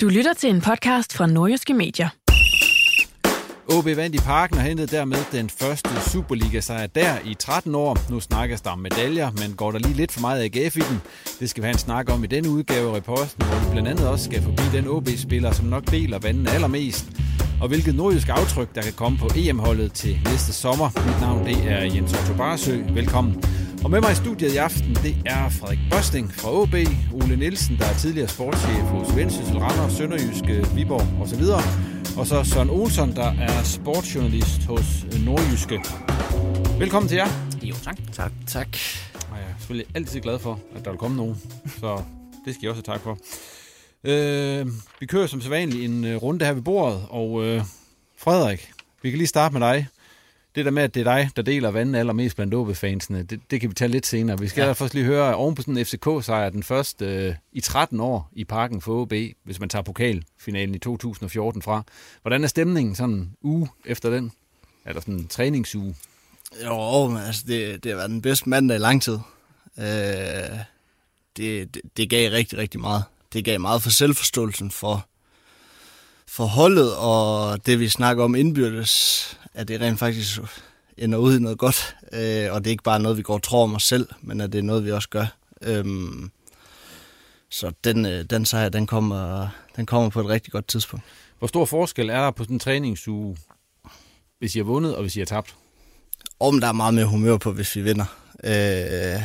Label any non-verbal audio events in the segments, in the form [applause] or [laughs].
Du lytter til en podcast fra Nordjyske Medier. OB vandt i parken og hentede dermed den første Superliga-sejr der i 13 år. Nu snakkes der om medaljer, men går der lige lidt for meget AGF i den? Det skal vi have en snak om i denne udgave af reposten, hvor vi blandt andet også skal forbi den OB-spiller, som nok deler vandet allermest. Og hvilket nordjysk aftryk, der kan komme på EM-holdet til næste sommer. Mit navn det er Jens Otto Barsø. Velkommen. Og med mig i studiet i aften, det er Frederik Bosting fra OB, Ole Nielsen, der er tidligere sportschef hos Vendsyssel, Randers, Sønderjyske, Viborg osv. Og så Søren Olsson, der er sportsjournalist hos Nordjyske. Velkommen til jer. Jo, tak. Tak. Tak. Og jeg er selvfølgelig altid glad for, at der vil komme nogen, så det skal jeg også have tak for. Øh, vi kører som sædvanligt en øh, runde her ved bordet, og øh, Frederik, vi kan lige starte med dig. Det der med, at det er dig, der deler vandet allermest blandt OB-fansene, det, det kan vi tage lidt senere. Vi skal ja. først lige høre, oven på sådan en FCK-sejr, den første øh, i 13 år i parken for OB, hvis man tager pokalfinalen i 2014 fra. Hvordan er stemningen sådan uge efter den? Eller sådan en træningsuge? Jo, altså det, det har været den bedste mandag i lang tid. Øh, det, det, det gav rigtig, rigtig meget. Det gav meget for selvforståelsen for, for holdet, og det vi snakker om indbyrdes, at det rent faktisk ender ud i noget godt. Øh, og det er ikke bare noget, vi går og tror om os selv, men at det er noget, vi også gør. Øhm, så den, øh, den sejr, den kommer, den kommer på et rigtig godt tidspunkt. Hvor stor forskel er der på sådan en træningsuge, hvis I har vundet og hvis I har tabt? Om der er meget mere humør på, hvis vi vinder. Øh,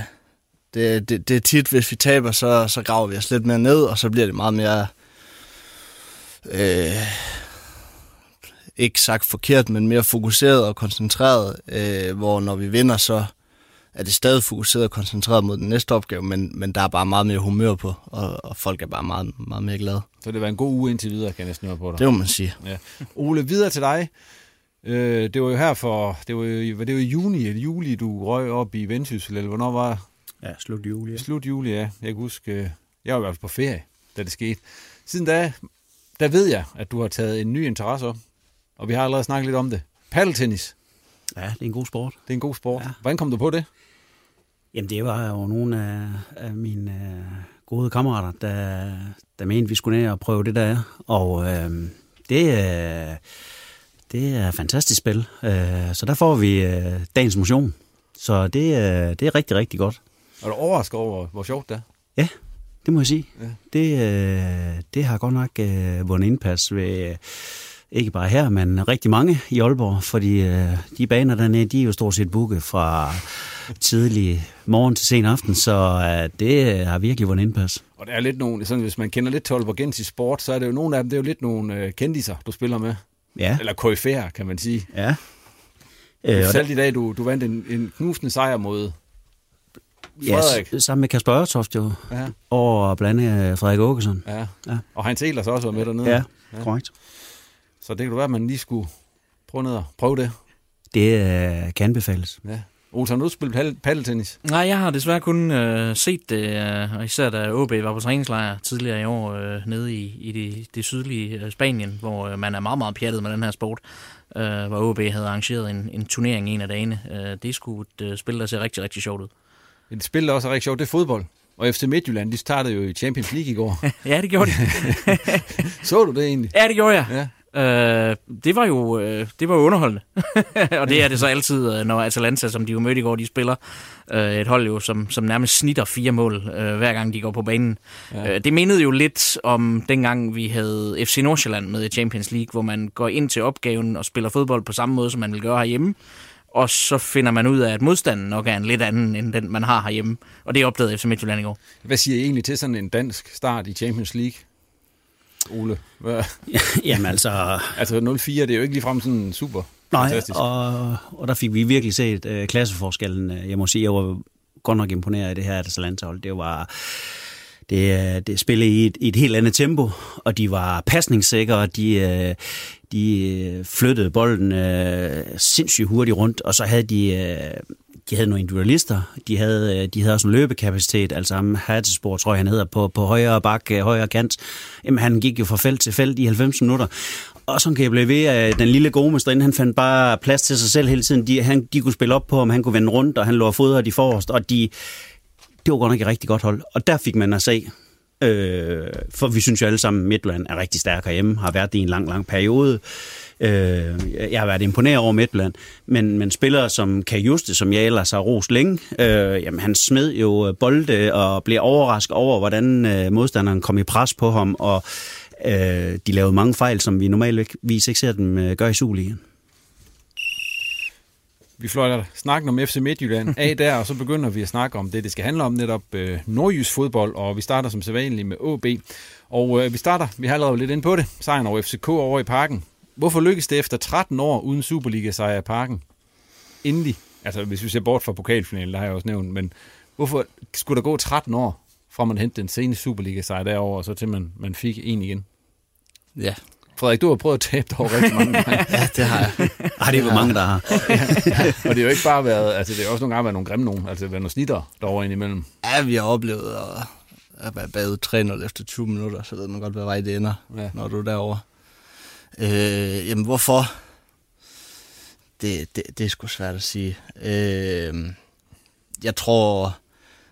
det, det, det er tit, hvis vi taber, så, så graver vi os lidt mere ned, og så bliver det meget mere... Øh, ikke sagt forkert, men mere fokuseret og koncentreret, øh, hvor når vi vinder, så er det stadig fokuseret og koncentreret mod den næste opgave, men, men der er bare meget mere humør på, og, og folk er bare meget, meget mere glade. Så det var en god uge indtil videre, kan jeg næsten høre på dig. Det må man sige. Ja. Ole, videre til dig. Øh, det var jo her for, det var jo, var det jo i juni eller juli, du røg op i Vendsyssel, eller hvornår var Ja, slut juli. Ja. Slut juli, ja. Jeg kan huske, øh, jeg var i hvert fald på ferie, da det skete. Siden da, der ved jeg, at du har taget en ny interesse op, og vi har allerede snakket lidt om det. Paddeltennis. Ja, det er en god sport. Det er en god sport. Ja. Hvordan kom du på det? Jamen, det var jo nogle af, af mine uh, gode kammerater, der, der mente, vi skulle ned og prøve det der. Og uh, det, uh, det er et fantastisk spil. Uh, så der får vi uh, dagens motion. Så det, uh, det er rigtig, rigtig godt. Er du overrasket over, hvor sjovt det er? Ja, det må jeg sige. Ja. Det, øh, det har godt nok øh, vundet indpas ved, øh, ikke bare her, men rigtig mange i Aalborg, fordi øh, de baner dernede, de er jo stort set booket fra tidlig morgen til sen aften, så øh, det har virkelig vundet indpas. Og der er lidt nogle, sådan, hvis man kender lidt til Aalborgensis sport, så er det jo nogle af dem, det er jo lidt nogle øh, kendiser, du spiller med. Ja. Eller KFR, kan man sige. Ja. Øh, Selv i dag, du, du vandt en, en knusende sejr mod Frederik. Ja, sammen med Kasper Ørtoft jo. Ja. Og blandt andet Frederik Åkesson. Ja. ja. Og Heinz Ehlers også var med dernede. Ja, ja. Så det kan du være, at man lige skulle prøve ned og prøve det. Det uh, kan anbefales. Ja. Olsen, har du spillet paddeltennis? Nej, jeg har desværre kun øh, set det, øh, og især da OB var på træningslejr tidligere i år øh, nede i, i det, det sydlige øh, Spanien, hvor øh, man er meget, meget pjattet med den her sport, øh, hvor OB havde arrangeret en, en turnering en af dagene. Øh, det skulle et øh, spil, der ser rigtig, rigtig sjovt ud. Et spil, der også er rigtig sjovt, det er fodbold. Og FC Midtjylland, de startede jo i Champions League i går. [laughs] ja, det gjorde de. [laughs] så du det egentlig? Ja, det gjorde jeg. Ja. Øh, det var jo øh, det var jo underholdende. [laughs] og det er det så altid, øh, når Atalanta, som de jo mødte i går, de spiller øh, et hold jo, som, som nærmest snitter fire mål, øh, hver gang de går på banen. Ja. Øh, det mindede jo lidt om dengang, vi havde FC Nordsjælland med i Champions League, hvor man går ind til opgaven og spiller fodbold på samme måde, som man vil gøre herhjemme. Og så finder man ud af, at modstanden nok er en lidt anden, end den, man har herhjemme. Og det opdagede FC Midtjylland i går. Hvad siger I egentlig til sådan en dansk start i Champions League? Ole? Hvad? [laughs] Jamen altså... Altså 0-4, det er jo ikke ligefrem sådan super Nej, fantastisk. og, og der fik vi virkelig set uh, klasseforskellen. Jeg må sige, jeg var godt nok imponeret af det her Atalanta-hold. Det var... Det, det spillede i et, i et helt andet tempo, og de var pasningssikre, de, de flyttede bolden uh, sindssygt hurtigt rundt, og så havde de de havde nogle individualister, de havde, øh, de havde også en løbekapacitet, altså ham Hattesborg, tror jeg han hedder, på, på højre bak, øh, højre kant. Jamen, han gik jo fra felt til felt i 90 minutter. Og så kan jeg blive ved, at den lille gode mester, han fandt bare plads til sig selv hele tiden. De, han, de kunne spille op på om han kunne vende rundt, og han lå fodret de forrest, og de, det var godt nok et rigtig godt hold. Og der fik man at se, øh, for vi synes jo alle sammen, at Midtland er rigtig stærk herhjemme, har været det i en lang, lang periode. Øh, jeg har været imponeret over Midtland, men, men spillere som Kaj Juste, som jeg ellers har rost længe, øh, jamen, han smed jo bolde og blev overrasket over, hvordan øh, modstanderen kom i pres på ham, og øh, de lavede mange fejl, som vi normalvis ikke ser dem øh, gøre i Superligaen. Vi fløjter snakken om FC Midtjylland af [laughs] der, og så begynder vi at snakke om det, det skal handle om, netop øh, nordjysk fodbold, og vi starter som sædvanligt med AB. Og øh, vi starter, vi har allerede lidt ind på det, sejren over FCK over i parken. Hvorfor lykkes det efter 13 år uden Superliga-sejr i parken? Endelig. Altså, hvis vi ser bort fra pokalfinalen, der har jeg også nævnt, men hvorfor skulle der gå 13 år, fra man hentede den seneste Superliga-sejr derover og så til man, man fik en igen? Ja. Frederik, du har prøvet at tabe dig over rigtig mange gange. [laughs] ja, det har jeg. Ej, det er jo mange, der har. ja. [laughs] Og det er jo ikke bare været, altså det er også nogle gange været nogle grimme nogen, altså været nogle snitter derovre indimellem. Ja, vi har oplevet at, at være bagud 3-0 efter 20 minutter, så ved man godt, hvad vej det ender, ja. når du er derovre. Øh, jamen, hvorfor? Det, det, det er sgu svært at sige. Øh, jeg tror,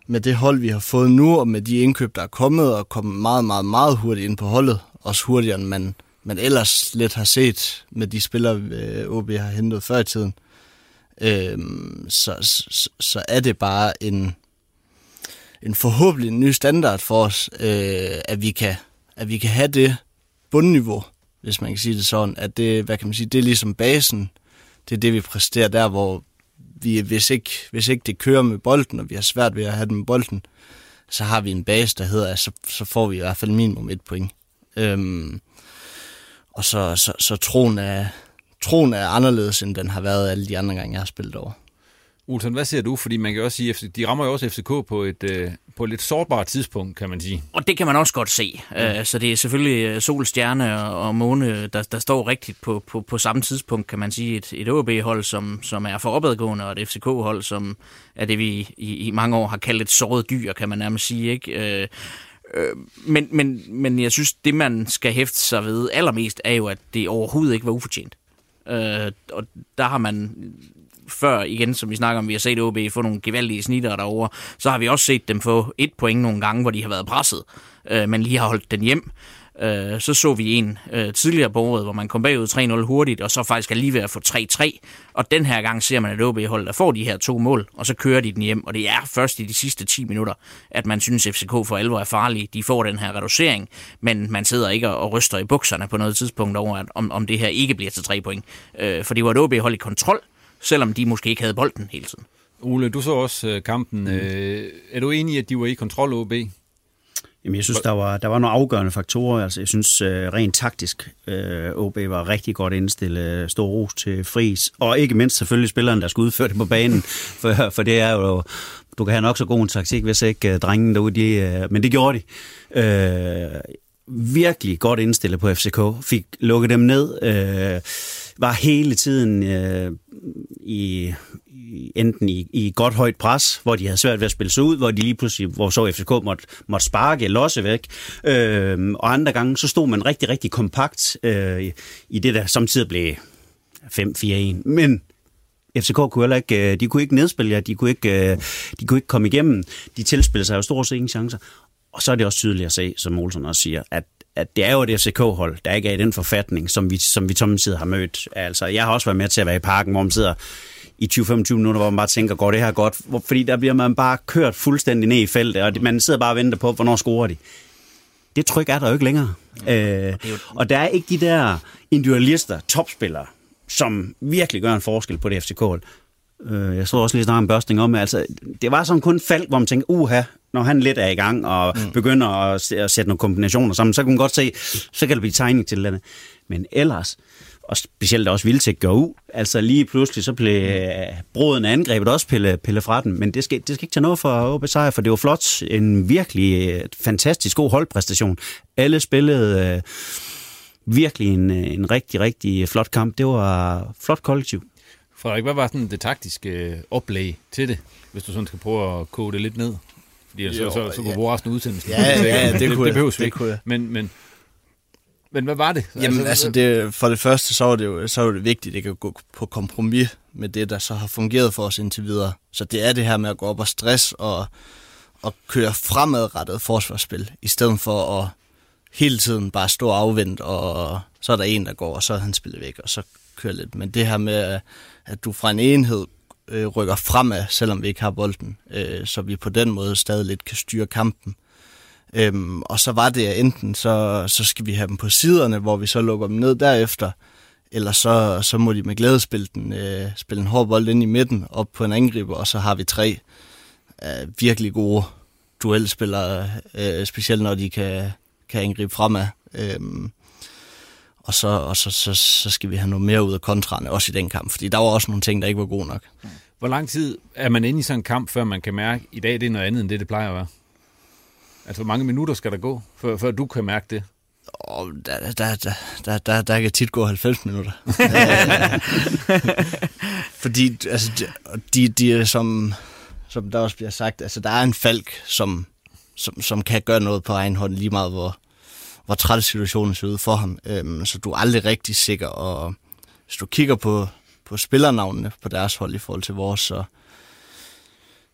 med det hold, vi har fået nu, og med de indkøb, der er kommet, og kommet meget, meget, meget hurtigt ind på holdet, også hurtigere, end man, man ellers lidt har set med de spillere, øh, OB har hentet før i tiden, øh, så, så, så er det bare en, en forhåbentlig ny standard for os, øh, at, vi kan, at vi kan have det bundniveau, hvis man kan sige det sådan, at det, hvad kan man sige, det er ligesom basen, det er det, vi præsterer der, hvor vi, hvis ikke, hvis ikke det kører med bolden, og vi har svært ved at have den med bolden, så har vi en base, der hedder, at så, så får vi i hvert fald minimum et point. Øhm, og så, så, så troen, er, troen er anderledes, end den har været alle de andre gange, jeg har spillet over. Olsen, hvad siger du? Fordi man kan også sige, at de rammer jo også FCK på et, øh, på et lidt sårbart tidspunkt, kan man sige. Og det kan man også godt se. Mm. så det er selvfølgelig øh, sol, stjerne og måne, der, der står rigtigt på, på, på samme tidspunkt, kan man sige. Et, et OB-hold, som, som er for opadgående, og et FCK-hold, som er det, vi i, i mange år har kaldt et såret dyr, kan man nærmest sige. Ikke? men, men, men jeg synes, det man skal hæfte sig ved allermest, er jo, at det overhovedet ikke var ufortjent. og der har man før igen, som vi snakker om, vi har set OB få nogle gevaldige snitter derovre, så har vi også set dem få et point nogle gange, hvor de har været presset, øh, men lige har holdt den hjem. Øh, så så vi en øh, tidligere på året, hvor man kom bagud 3-0 hurtigt, og så faktisk er lige ved at få 3-3. Og den her gang ser man at OB-hold, der får de her to mål, og så kører de den hjem. Og det er først i de sidste 10 minutter, at man synes, at FCK for alvor er farlige. De får den her reducering, men man sidder ikke og ryster i bukserne på noget tidspunkt over, at, om, om det her ikke bliver til 3 point. Øh, for det var et OB-hold i kontrol, selvom de måske ikke havde bolden hele tiden. Ole, du så også øh, kampen. Mm. Øh, er du enig i, at de var i kontrol OB? Jamen, jeg synes, der var, der var nogle afgørende faktorer. Altså, jeg synes øh, rent taktisk, øh, OB var rigtig godt indstillet. Stor ros til Fris. Og ikke mindst selvfølgelig spilleren, der skulle udføre det på banen. For, for det er jo... Du kan have nok så god en taktik, hvis ikke uh, drengen derude, de, uh, men det gjorde de. Øh, virkelig godt indstillet på FCK. Fik lukket dem ned. Øh, var hele tiden øh, i, i, enten i, i godt højt pres, hvor de havde svært ved at spille sig ud, hvor de lige pludselig, hvor så FCK måtte, måtte sparke, losse væk. Øh, og andre gange, så stod man rigtig, rigtig kompakt øh, i det, der samtidig blev 5-4-1. Men FCK kunne heller ikke, øh, de kunne ikke nedspille jer, de kunne ikke, øh, de kunne ikke komme igennem. De tilspillede sig jo stort set ingen chancer. Og så er det også tydeligt at se, som Olsen også siger, at at det er jo et FCK-hold, der ikke er i den forfatning, som vi, som vi samtidig har mødt. Altså, jeg har også været med til at være i parken, hvor man sidder i 20-25 minutter, hvor man bare tænker, går det her godt? Fordi der bliver man bare kørt fuldstændig ned i feltet, og man sidder bare og venter på, hvornår scorer de. Det tryk er der jo ikke længere. Øh, og der er ikke de der individualister, topspillere, som virkelig gør en forskel på det FCK-hold. Øh, jeg så også lige snart en børsting om, altså, det var sådan kun fald, hvor man tænkte, uha, når han lidt er i gang og mm. begynder at, at sætte nogle kombinationer sammen, så kan man godt se, så kan det blive tegning til det. Men ellers, og specielt også Vildtæk går ud, altså lige pludselig så blev mm. broden angrebet også pille, pille fra den, men det skal, det skal ikke tage noget for OB sejr, for det var flot, en virkelig øh, fantastisk god holdpræstation. Alle spillede øh, virkelig en, øh, en rigtig, rigtig flot kamp. Det var flot kollektiv. Frederik, hvad var sådan det taktiske øh, oplæg til det, hvis du sådan skal prøve at kode det lidt ned? Fordi jo, så, så, så kunne ja. resten af udsendelsen. Ja, ja, ja, det, det, kunne det, det det kunne Men, men, men hvad var det? Jamen, altså, altså det, for det første, så var det jo så var det vigtigt, at det kan gå på kompromis med det, der så har fungeret for os indtil videre. Så det er det her med at gå op og stress og, og køre fremadrettet forsvarsspil, i stedet for at hele tiden bare stå afvendt, og så er der en, der går, og så er han spillet væk, og så kører lidt. Men det her med, at du fra en enhed øh, rykker fremad, selvom vi ikke har bolden, øh, så vi på den måde stadig lidt kan styre kampen. Øhm, og så var det, at enten så, så skal vi have dem på siderne, hvor vi så lukker dem ned derefter, eller så, så må de med glæde spille, den, øh, spille en hård bold ind i midten, op på en angriber, og så har vi tre øh, virkelig gode duelspillere, øh, specielt når de kan, kan angribe fremad. Øhm, og så, og så, så, så skal vi have noget mere ud af kontrarne, også i den kamp, fordi der var også nogle ting, der ikke var gode nok. Hvor lang tid er man inde i sådan en kamp, før man kan mærke, at i dag det er noget andet, end det, det plejer at være? Altså, hvor mange minutter skal der gå, før, før du kan mærke det? Oh, der, der, der, der, der, der kan tit gå 90 minutter. [laughs] Fordi altså, de, de er som, som der også bliver sagt, altså der er en falk, som, som, som kan gøre noget på egen hånd, lige meget hvor, hvor træt situationen ser ud for ham. Øhm, så du er aldrig rigtig sikker, og hvis du kigger på, på spillernavnene på deres hold i forhold til vores, så,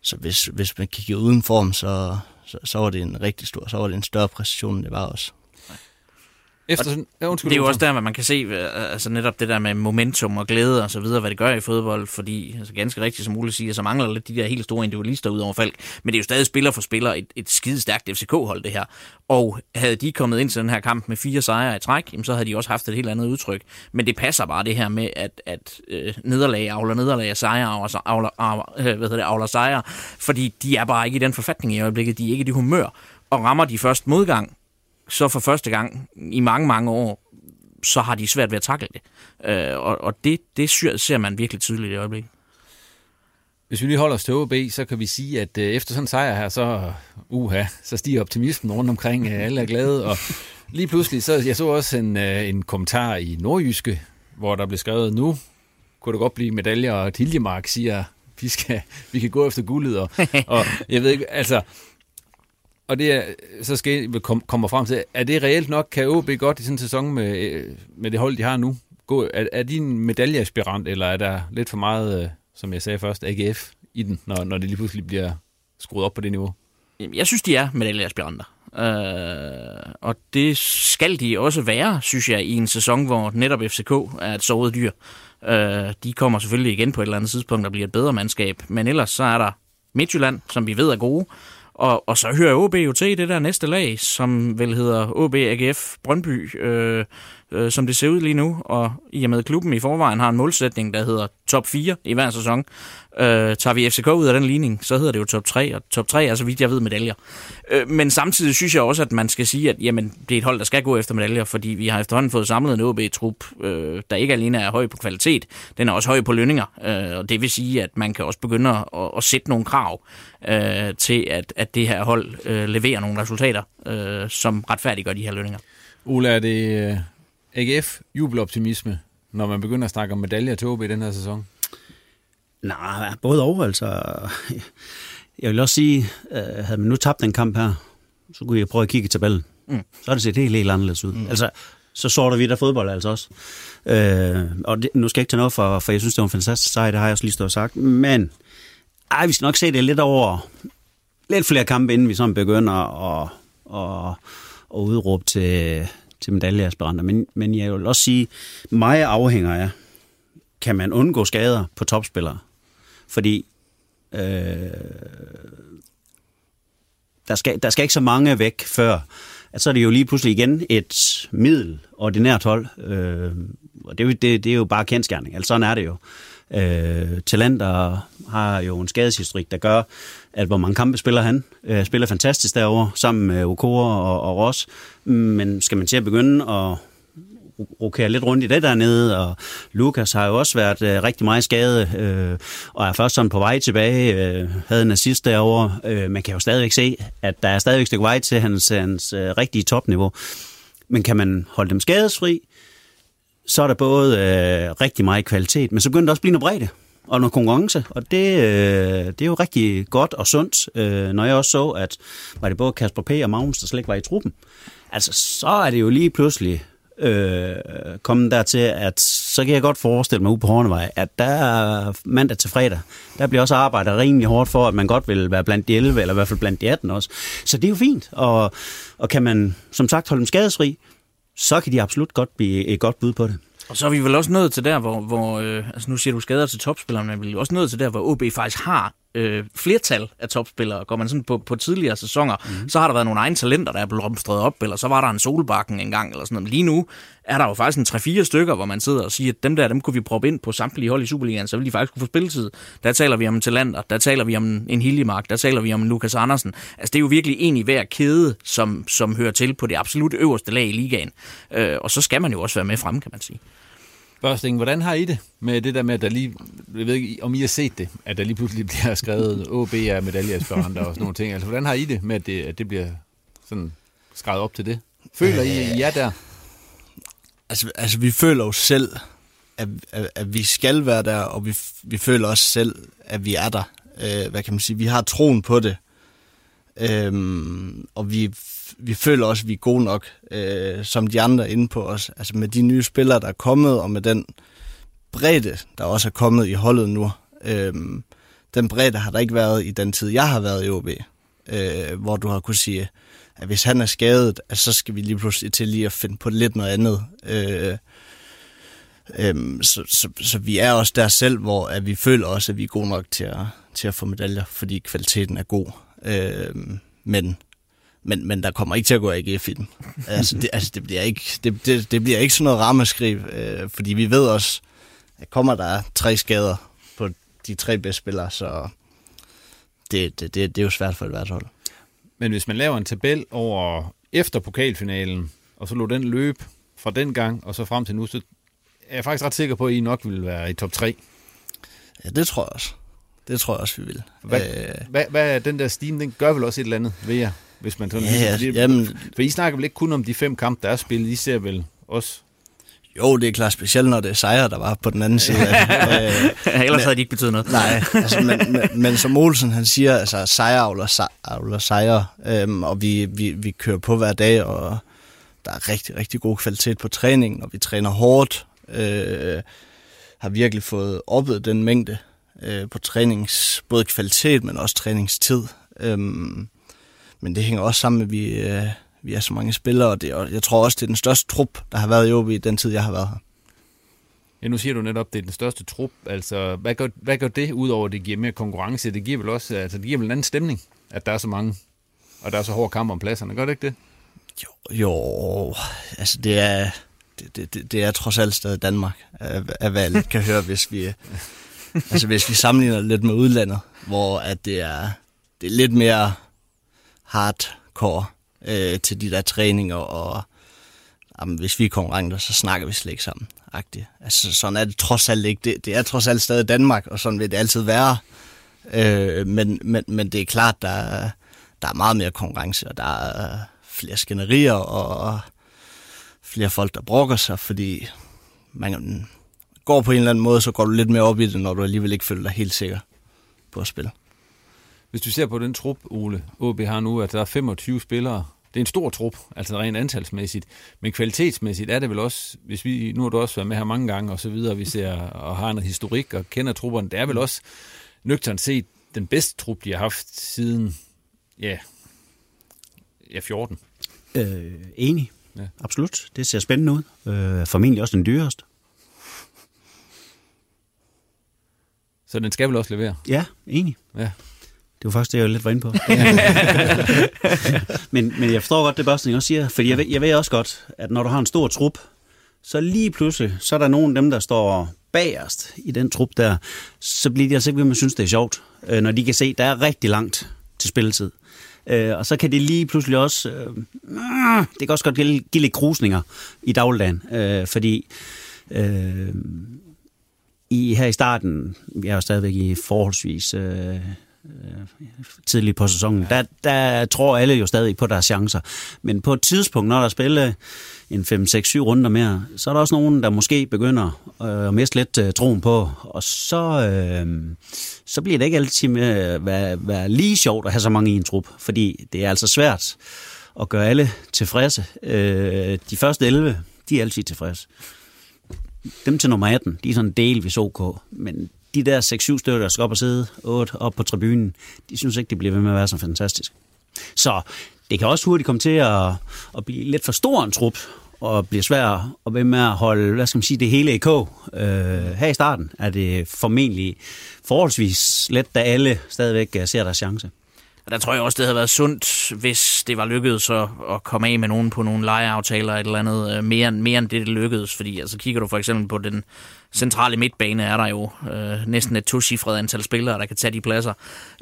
så hvis, hvis man kigger uden form, så, så, så var det en rigtig stor, så var det en større præcision, end det var også. Efter sådan, ja, undskyld, det er jo også der, man kan se altså netop det der med momentum og glæde og så videre, hvad det gør i fodbold, fordi altså ganske rigtigt, som Ole siger, så mangler lidt de der helt store individualister ud over Falk, men det er jo stadig spiller for spiller et, et skide stærkt FCK-hold det her, og havde de kommet ind til den her kamp med fire sejre i træk, så havde de også haft et helt andet udtryk, men det passer bare det her med, at, at øh, nederlag avler nederlag, sejre avler, avler, avler, øh, hvad hedder det, avler sejre, fordi de er bare ikke i den forfatning i øjeblikket, de er ikke i det humør, og rammer de først modgang, så for første gang i mange, mange år, så har de svært ved at takle det. Øh, og og det, det ser man virkelig tydeligt i øjeblikket. Hvis vi lige holder os til OB, så kan vi sige, at øh, efter sådan en sejr her, så, uha, så stiger optimismen rundt omkring. Øh, alle er glade, og lige pludselig, så jeg så også en, øh, en kommentar i Nordjyske, hvor der blev skrevet, nu kunne det godt blive medaljer, og Tiljemark siger, vi, skal, vi kan gå efter guldet, og, og jeg ved ikke, altså, og det er, så skal jeg kom, kommer frem til, er det reelt nok, kan OB godt i sådan en sæson med, med det hold, de har nu? Gå, er, er de en medaljeaspirant, eller er der lidt for meget, øh, som jeg sagde først, AGF i den, når, når det lige pludselig bliver skruet op på det niveau? Jeg synes, de er medaljeaspiranter. Øh, og det skal de også være, synes jeg, i en sæson, hvor netop FCK er et såret dyr. Øh, de kommer selvfølgelig igen på et eller andet tidspunkt og bliver et bedre mandskab, men ellers så er der Midtjylland, som vi ved er gode, og, og så hører OB jo til det der næste lag, som vel hedder OB AGF Brøndby, øh, øh, som det ser ud lige nu. Og i og med klubben i forvejen har en målsætning, der hedder top 4 i hver sæson, Øh, tager vi FCK ud af den ligning, så hedder det jo top 3, og top 3 er så vidt jeg ved medaljer. Øh, men samtidig synes jeg også, at man skal sige, at jamen, det er et hold, der skal gå efter medaljer, fordi vi har efterhånden fået samlet en OB-trup, øh, der ikke alene er høj på kvalitet, den er også høj på lønninger, øh, og det vil sige, at man kan også begynde at, at sætte nogle krav øh, til, at, at det her hold øh, leverer nogle resultater, øh, som retfærdiggør de her lønninger. Ole, er det øh, AGF jubeloptimisme, når man begynder at snakke om medaljer til OB i den her sæson? Nej, både over. Altså, jeg vil også sige, øh, havde man nu tabt den kamp her, så kunne jeg prøve at kigge i tabellen. Mm. Så har det set helt, helt anderledes ud. Mm. Altså, så sorter vi der fodbold altså også. Øh, og det, nu skal jeg ikke tage noget for, for jeg synes, det var en fantastisk sejr, det har jeg også lige stået og sagt. Men ej, vi skal nok se det lidt over lidt flere kampe, inden vi sådan begynder at, at, at udråbe til, til medaljeaspiranter. Men, men jeg vil også sige, mig afhænger af, kan man undgå skader på topspillere? Fordi øh, der, skal, der skal ikke så mange væk før, at så er det jo lige pludselig igen et middel ordinært hold. Øh, og det, det, det er jo bare kendskærning. Altså sådan er det jo. Øh, talenter har jo en skadeshistorik, der gør, at hvor mange kampe spiller han. Øh, spiller fantastisk derovre, sammen med Okora og, og Ross. Men skal man til at begynde at rokere lidt rundt i det dernede, og Lukas har jo også været øh, rigtig meget skadet, øh, og er først sådan på vej tilbage, øh, havde en assist derovre. Øh, man kan jo stadigvæk se, at der er stadigvæk et stykke vej til hans, hans øh, rigtige topniveau. Men kan man holde dem skadesfri, så er der både øh, rigtig meget kvalitet, men så begynder der også at blive noget bredde og noget konkurrence, og det, øh, det er jo rigtig godt og sundt, øh, når jeg også så, at var det både Kasper P. og Magnus, der slet ikke var i truppen. Altså, så er det jo lige pludselig øh, kommet dertil, at så kan jeg godt forestille mig ude på Hornevej, at der er mandag til fredag, der bliver også arbejdet rimelig hårdt for, at man godt vil være blandt de 11, eller i hvert fald blandt de 18 også. Så det er jo fint, og, og kan man som sagt holde dem skadesfri, så kan de absolut godt blive et godt bud på det. Og så er vi vel også nået til der, hvor, hvor øh, altså nu siger du skader til topspillere, men vi er også nået til der, hvor OB faktisk har øh, flertal af topspillere. Går man sådan på, på tidligere sæsoner, mm. så har der været nogle egne talenter, der er blevet blomstret op, eller så var der en solbakken engang, eller sådan noget. Men lige nu er der jo faktisk en 3-4 stykker, hvor man sidder og siger, at dem der, dem kunne vi proppe ind på samtlige hold i Superligaen, så vil de faktisk kunne få spilletid. Der taler vi om en Talander, der taler vi om en Hiljemark, der taler vi om Lukas Andersen. Altså det er jo virkelig en i hver kæde, som, som hører til på det absolut øverste lag i ligaen. Øh, og så skal man jo også være med frem, kan man sige. Børsting, hvordan har I det med det der med, at der lige, jeg ved ikke, om I har set det, at der lige pludselig [laughs] bliver skrevet OB er medaljeaspiranter og sådan nogle ting. Altså, hvordan har I det med, at det, at det bliver sådan skrevet op til det? Føler I, I er der? Altså, altså vi føler jo selv, at, at, at vi skal være der, og vi, vi føler også selv, at vi er der. Øh, hvad kan man sige? Vi har troen på det. Øhm, og vi, vi føler også, at vi er gode nok, øh, som de andre inde på os. Altså med de nye spillere, der er kommet, og med den bredde, der også er kommet i holdet nu. Øh, den bredde har der ikke været i den tid, jeg har været i OB. Øh, hvor du har kunne sige, at hvis han er skadet, at så skal vi lige pludselig til lige at finde på lidt noget andet. Øh, Øhm, så, så, så vi er også der selv, hvor at vi føler også, at vi er gode nok til at, til at få medaljer, fordi kvaliteten er god. Øhm, men, men, men der kommer ikke til at gå AGF i den. altså, det, altså, det, bliver ikke, det, det, det bliver ikke sådan noget rammeskriv, øh, fordi vi ved også, at kommer der tre skader på de tre bedste spillere, så det, det, det, det er jo svært for et hvert hold. Men hvis man laver en tabel over efter pokalfinalen, og så lå den løbe fra den gang og så frem til nu, så er jeg faktisk ret sikker på, at I nok vil være i top 3. Ja, det tror jeg også. Det tror jeg også, vi vil. Hvad, øh, hvad, hvad er den der steam, den gør vel også et eller andet ved jer, hvis man sådan... Ja, fordi, jamen, for I snakker vel ikke kun om de fem kampe, der er spillet, I ser vel også... Jo, det er klart specielt, når det er sejre, der var på den anden side. [laughs] øh, Ellers havde de ikke betydet noget. Nej, altså, men, men, men som Olsen han siger, altså sejre avler, avler sejre, øhm, og vi, vi, vi kører på hver dag, og der er rigtig, rigtig god kvalitet på træningen, og vi træner hårdt, øh, har virkelig fået oppet den mængde øh, på trænings, både kvalitet, men også træningstid. Øhm, men det hænger også sammen med, at vi, øh, vi er så mange spillere, og det, og jeg tror også, det er den største trup, der har været i OB i den tid, jeg har været her. Ja, nu siger du netop, det er den største trup. Altså, hvad gør, hvad gør det, udover at det giver mere konkurrence? Det giver vel også, altså, det giver vel en anden stemning, at der er så mange, og der er så hårde kampe om pladserne. Gør det ikke det? Jo, jo altså det er, det, det, det er trods alt stadig Danmark, af hvad jeg lidt kan høre, hvis vi, altså hvis vi sammenligner lidt med udlandet, hvor at det er, det er lidt mere hardcore øh, til de der træninger, og jamen, hvis vi er konkurrenter, så snakker vi slet ikke sammen. -agtigt. Altså sådan er det trods alt ikke. Det, det er trods alt stadig Danmark, og sådan vil det altid være. Øh, men, men, men det er klart, der, der er meget mere konkurrence, og der er øh, flere skænderier, og flere folk, der brokker sig, fordi man, går på en eller anden måde, så går du lidt mere op i det, når du alligevel ikke føler dig helt sikker på at spille. Hvis du ser på den trup, Ole, OB har nu, at der er 25 spillere. Det er en stor trup, altså rent antalsmæssigt. Men kvalitetsmæssigt er det vel også, hvis vi, nu har du også været med her mange gange og så videre, vi ser og har en historik og kender trupperne, det er vel også nøgternt set den bedste trup, de har haft siden, ja, ja 14. Øh, enig. Ja. Absolut. Det ser spændende ud. Øh, formentlig også den dyreste. Så den skal vel også levere? Ja, enig. Ja. Det var faktisk det, jeg lidt var inde på. [laughs] men, men jeg forstår godt det, Børsning også siger, fordi jeg ved, jeg ved også godt, at når du har en stor trup, så lige pludselig, så er der nogen af dem, der står bagerst i den trup der, så bliver de altså ikke ved at synes, det er sjovt, øh, når de kan se, der er rigtig langt til spilletid. Øh, og så kan det lige pludselig også, øh, det kan også godt give, give lidt krusninger i dagligdagen, øh, fordi øh, i, her i starten, jeg er jo stadigvæk i forholdsvis øh, Øh, tidligt på sæsonen, der, der tror alle jo stadig på deres chancer. Men på et tidspunkt, når der spiller en 5-6-7 runder mere, så er der også nogen, der måske begynder øh, at miste lidt øh, troen på, og så, øh, så bliver det ikke altid med at være, være lige sjovt at have så mange i en trup, fordi det er altså svært at gøre alle tilfredse. Øh, de første 11, de er altid tilfredse. Dem til nummer 18, de er sådan delvis ok, men de der 6-7 stykker, der skal op og sidde 8 op på tribunen, de synes ikke, det bliver ved med at være så fantastisk. Så det kan også hurtigt komme til at, at blive lidt for stor en trup, og bliver svært at være med at holde, hvad skal man sige, det hele i kog. Øh, her i starten er det formentlig forholdsvis let, da alle stadigvæk øh, ser deres chance. Og der tror jeg også, det havde været sundt, hvis det var lykkedes at, at komme af med nogen på nogle lejeaftaler eller et eller andet, øh, mere, mere end det, det lykkedes. Fordi altså, kigger du for eksempel på den centrale midtbane, er der jo øh, næsten et tocifret antal spillere, der kan tage de pladser.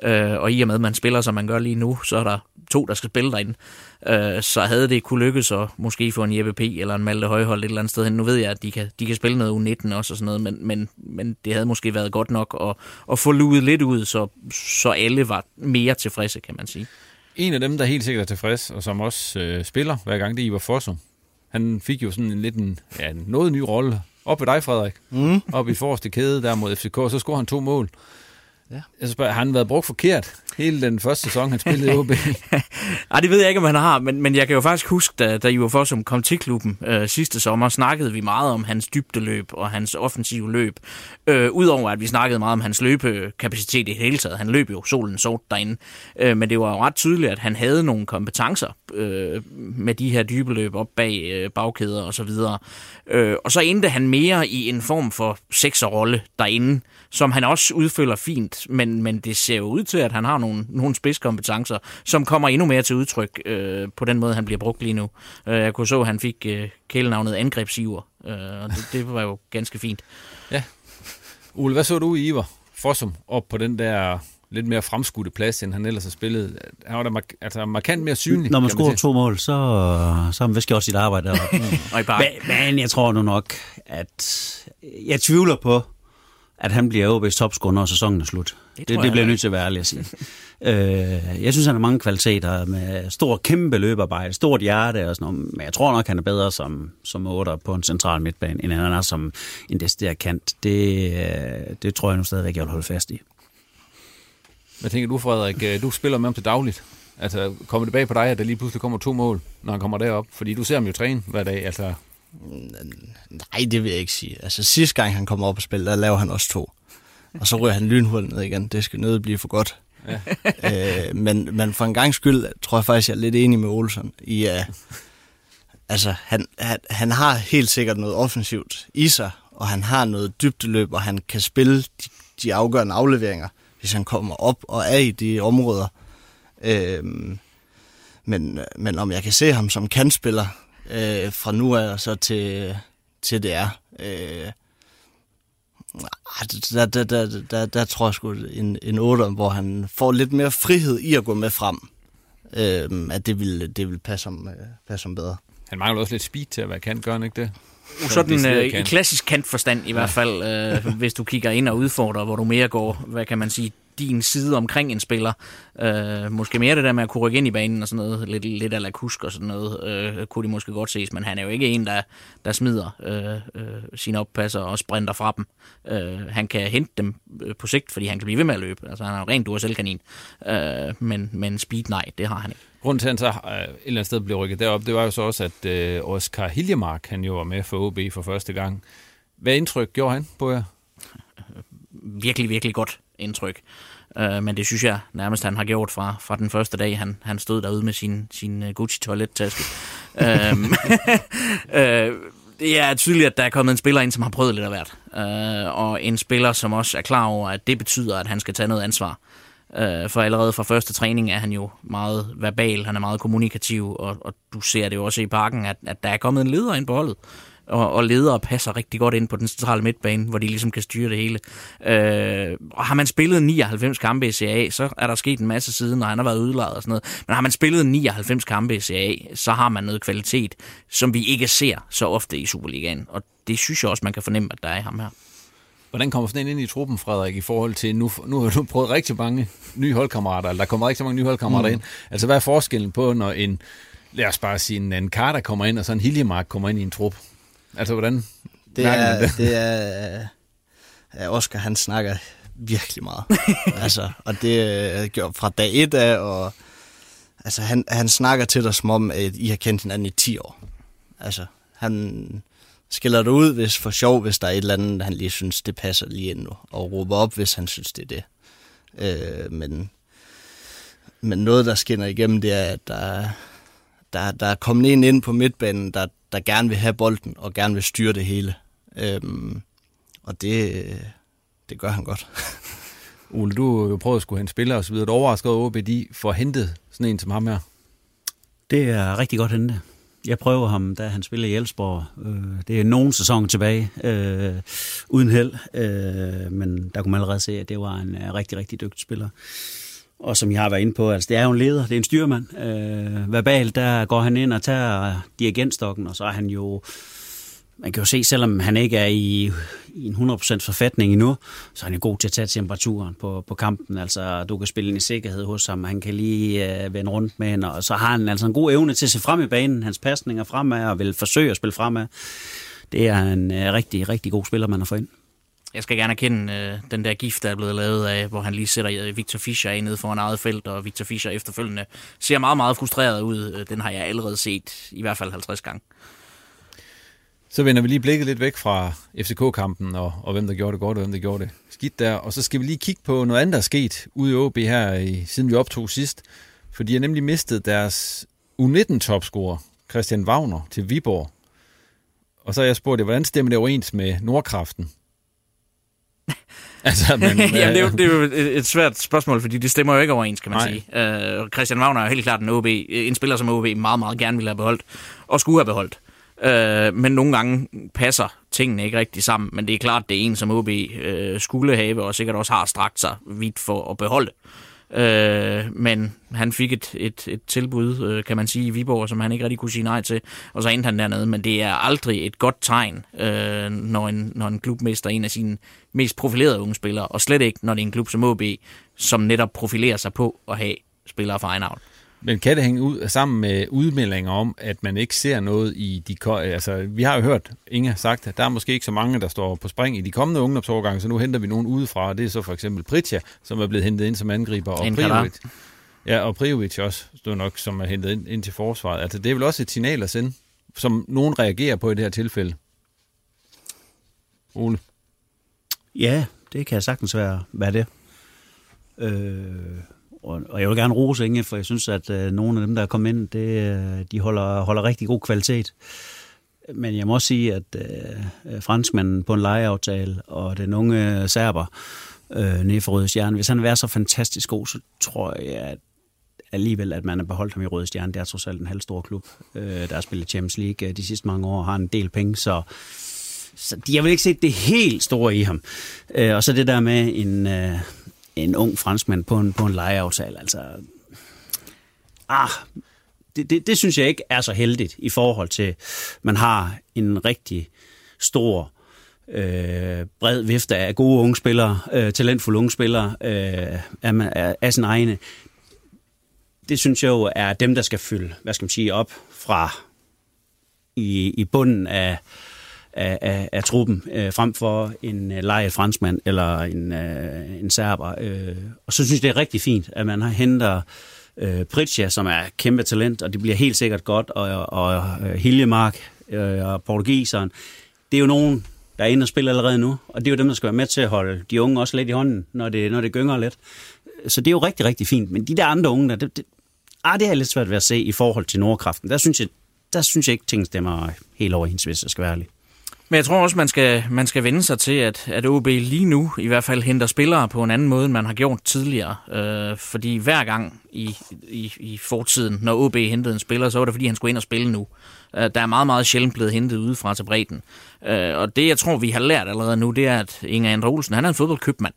Øh, og i og med, at man spiller, som man gør lige nu, så er der to, der skal spille derinde. Øh, så havde det kunne lykkes at måske få en Jeppe P. eller en Malte Højhold et eller andet sted hen. Nu ved jeg, at de kan, de kan spille noget U19 også og sådan noget, men, men, men det havde måske været godt nok at, at få luet lidt ud, så, så alle var mere tilfredse, kan man sige. En af dem, der helt sikkert er tilfreds, og som også øh, spiller hver gang, det er Ivar Fossum. Han fik jo sådan en lidt en, ja, en noget ny rolle. Op ved dig, Frederik. Mm. Op i forreste kæde der mod FCK, så scorede han to mål. Ja. Jeg spørger, har han været brugt forkert hele den første sæson, han spillede i OB? Nej, [laughs] det ved jeg ikke, om han har, men, men jeg kan jo faktisk huske, da, da Ivar Fossum kom til klubben øh, sidste sommer, snakkede vi meget om hans dybdeløb og hans offensive løb. Øh, Udover at vi snakkede meget om hans løbekapacitet i det hele taget. Han løb jo solen sort derinde. Øh, men det var jo ret tydeligt, at han havde nogle kompetencer øh, med de her dybeløb op bag øh, bagkæder og så videre. Øh, og så endte han mere i en form for sekserrolle derinde, som han også udfylder fint, men, men det ser jo ud til, at han har nogle, nogle spidskompetencer, som kommer endnu mere til udtryk øh, på den måde, han bliver brugt lige nu. Øh, jeg kunne så, at han fik øh, kælenavnet angrebsiver, øh, og det, det var jo ganske fint. Ja. Ole, hvad så du i Ivar Fossum op på den der lidt mere fremskudte plads, end han ellers har spillet. Han var da mark- altså markant mere synlig. Når man scorer to mål, så, så har man vist gjort sit arbejde [laughs] og i men, men jeg tror nu nok, at jeg tvivler på, at han bliver OB's topscorer, når sæsonen er slut. Det, det, det bliver jeg nødt til at være ærlig at sige. [laughs] øh, jeg synes, han har mange kvaliteter med stor, kæmpe løbearbejde, stort hjerte og sådan noget, men jeg tror nok, han er bedre som, som otter på en central midtbane, end han er som en decideret kant. Det, øh, det tror jeg nu stadigvæk, jeg vil holde fast i. Hvad tænker du, Frederik? Øh, du spiller med ham til dagligt. Altså, kommer det bag på dig, at der lige pludselig kommer to mål, når han kommer derop? Fordi du ser ham jo træne hver dag. Altså... Nej, det vil jeg ikke sige. Altså, sidste gang han kommer op og spiller, der laver han også to. Og så rører han lynhullet ned igen. Det skal nødt blive for godt. Ja. [laughs] øh, men, men for en gang skyld tror jeg faktisk, jeg er lidt enig med Olsen i, uh, altså, han, han, han har helt sikkert noget offensivt i sig, og han har noget dybdeløb, og han kan spille de, de afgørende afleveringer hvis han kommer op og er i de områder. Øhm, men, men om jeg kan se ham som kandspiller øh, fra nu af og så til, til det er, øh, der, der, der, der, der tror jeg sgu en, en 8, hvor han får lidt mere frihed i at gå med frem, øh, at det vil, det vil passe, ham, øh, passe ham bedre. Han mangler også lidt speed til at være kant, gør han ikke det? sådan øh, i klassisk kantforstand i hvert fald, øh, [laughs] hvis du kigger ind og udfordrer, hvor du mere går, hvad kan man sige, din side omkring en spiller. Øh, måske mere det der med at kunne rykke ind i banen og sådan noget, lidt, lidt ala kusk og sådan noget, øh, kunne de måske godt ses, men han er jo ikke en, der, der smider øh, øh, sine oppasser og sprinter fra dem. Øh, han kan hente dem øh, på sigt, fordi han kan blive ved med at løbe. Altså han er jo rent Duracell-kanin. Øh, men, men speed, nej, det har han ikke. Grunden til, at han så øh, et eller andet sted blev rykket derop, det var jo så også, at øh, Oscar Hiljemark, han jo var med for OB for første gang. Hvad indtryk gjorde han på jer? Virkelig, virkelig godt indtryk. Øh, men det synes jeg nærmest, han har gjort fra, fra den første dag, han, han stod derude med sin, sin uh, Gucci-toilettaske. Øhm, [laughs] øh, det er tydeligt, at der er kommet en spiller ind, som har prøvet lidt af hvert. Øh, og en spiller, som også er klar over, at det betyder, at han skal tage noget ansvar. Øh, for allerede fra første træning er han jo meget verbal, han er meget kommunikativ, og, og du ser det jo også i parken, at, at der er kommet en leder ind på holdet og, og ledere passer rigtig godt ind på den centrale midtbane, hvor de ligesom kan styre det hele. Øh, og har man spillet 99 kampe i CA, så er der sket en masse siden, og han har været udlejet og sådan noget. Men har man spillet 99 kampe i CA, så har man noget kvalitet, som vi ikke ser så ofte i Superligaen. Og det synes jeg også, man kan fornemme, at der er ham her. Hvordan kommer sådan ind i truppen, Frederik, i forhold til, nu, nu har du prøvet rigtig mange nye holdkammerater, eller der kommer rigtig mange nye holdkammerater mm. ind. Altså, hvad er forskellen på, når en, lad os bare sige, en Carter kommer ind, og så en Hiljemark kommer ind i en trup? Altså, hvordan det er, det? det er, ja, Oscar, han snakker virkelig meget. [laughs] altså, og det er gjort fra dag et af, og altså, han, han snakker til dig som om, at I har kendt hinanden i 10 år. Altså, han skiller det ud hvis for sjov, hvis der er et eller andet, han lige synes, det passer lige ind nu, og råber op, hvis han synes, det er det. Øh, men, men noget, der skinner igennem, det er, at der, der, der er kommet en ind på midtbanen, der, der gerne vil have bolden og gerne vil styre det hele. Øhm, og det, det gør han godt. [laughs] Ole, du har jo prøvet at skulle hente spillere osv. Du overrasket over, at de får hentet sådan en som ham her? Det er rigtig godt hentet. Jeg prøver ham, da han spiller i Elsborg. Øh, det er nogen sæson tilbage, øh, uden held. Øh, men der kunne man allerede se, at det var en øh, rigtig, rigtig dygtig spiller. Og som jeg har været inde på, altså det er jo en leder, det er en styrmand. Øh, verbalt, der går han ind og tager dirigentstokken, og så er han jo, man kan jo se, selvom han ikke er i, i en 100% forfatning endnu, så er han jo god til at tage temperaturen på, på kampen. Altså, du kan spille ind i sikkerhed hos ham, han kan lige øh, vende rundt med hende, og så har han altså en god evne til at se frem i banen, hans pasninger fremad, og vil forsøge at spille fremad. Det er en øh, rigtig, rigtig god spiller, man har fået ind jeg skal gerne erkende øh, den der gift, der er blevet lavet af, hvor han lige sætter øh, Victor Fischer af nede foran eget felt, og Victor Fischer efterfølgende ser meget, meget frustreret ud. Øh, den har jeg allerede set i hvert fald 50 gange. Så vender vi lige blikket lidt væk fra FCK-kampen, og, og hvem der gjorde det godt, og hvem der gjorde det skidt der. Og så skal vi lige kigge på noget andet, der er sket ude i OB her, i, siden vi optog sidst. For de har nemlig mistet deres U19-topscorer, Christian Wagner, til Viborg. Og så har jeg spurgt, hvordan stemmer det overens med Nordkraften? [laughs] altså, men, Jamen, det, er jo, det er jo et, et svært spørgsmål, fordi det stemmer jo ikke overens, kan man Nej. sige. Uh, Christian Wagner er helt klart en, OB, en spiller, som OB meget, meget gerne ville have beholdt, og skulle have beholdt. Uh, men nogle gange passer tingene ikke rigtig sammen, men det er klart, det er en, som OB uh, skulle have, og sikkert også har strakt sig vidt for at beholde. Øh, Øh, men han fik et, et, et tilbud, øh, kan man sige, i Viborg, som han ikke rigtig kunne sige nej til, og så endte han dernede. Men det er aldrig et godt tegn, øh, når, en, når en klub mister en af sine mest profilerede unge spillere, og slet ikke, når det er en klub som OB, som netop profilerer sig på at have spillere fra egen avl. Men kan det hænge ud sammen med udmeldinger om, at man ikke ser noget i de... Altså, vi har jo hørt Inge sagt, at der er måske ikke så mange, der står på spring i de kommende ungdomsårgange, så nu henter vi nogen udefra, og det er så for eksempel Pritja, som er blevet hentet ind som angriber, og Prijovic. Ja, og Prijovic også stod nok, som er hentet ind, ind til forsvaret. Altså, det er vel også et signal at sende, som nogen reagerer på i det her tilfælde. Ole? Ja, det kan sagtens være, hvad det øh, og, og jeg vil gerne rose Inge, for jeg synes, at øh, nogle af dem, der er kommet ind, det, øh, de holder, holder rigtig god kvalitet. Men jeg må også sige, at øh, franskmanden på en lejeaftale og den unge serber øh, nede for Røde Stjerne, hvis han vil så fantastisk god, så tror jeg, at alligevel, at man har beholdt ham i Røde Stjerne. Det er trods alt en halv stor klub, øh, der har spillet Champions League øh, de sidste mange år, har en del penge, så, så de har vel ikke set det helt store i ham. Øh, og så det der med en, øh, en ung franskmand på en, på en lejeaftale. Altså, ah, det, det, det synes jeg ikke er så heldigt i forhold til, man har en rigtig stor øh, bred vifte af gode unge spillere, øh, talentfulde unge spillere øh, af, af, af sin egne. Det synes jeg jo er dem, der skal fylde, hvad skal man sige, op fra i, i bunden af, af, af, af truppen, øh, frem for en øh, lejet franskmand eller en, øh, en serber. Øh. Og så synes jeg, det er rigtig fint, at man har henter øh, Pritja, som er kæmpe talent, og det bliver helt sikkert godt, og, og og Hiljemark øh, og portugiseren. Det er jo nogen, der er inde og spiller allerede nu, og det er jo dem, der skal være med til at holde de unge også lidt i hånden, når det, når det gynger lidt. Så det er jo rigtig, rigtig fint. Men de der andre unge, der, det, det, ah, det er lidt svært ved at se i forhold til Nordkraften. Der synes jeg, der synes jeg ikke, ting stemmer helt overens, hvis jeg skal være ærlig. Men jeg tror også, man skal, man skal vende sig til, at, at OB lige nu i hvert fald henter spillere på en anden måde, end man har gjort tidligere. Øh, fordi hver gang i, i, i fortiden, når OB hentede en spiller, så var det, fordi han skulle ind og spille nu. Øh, der er meget, meget sjældent blevet hentet udefra til bredden. Øh, og det, jeg tror, vi har lært allerede nu, det er, at Inger Andre Olsen, han er en fodboldkøbmand.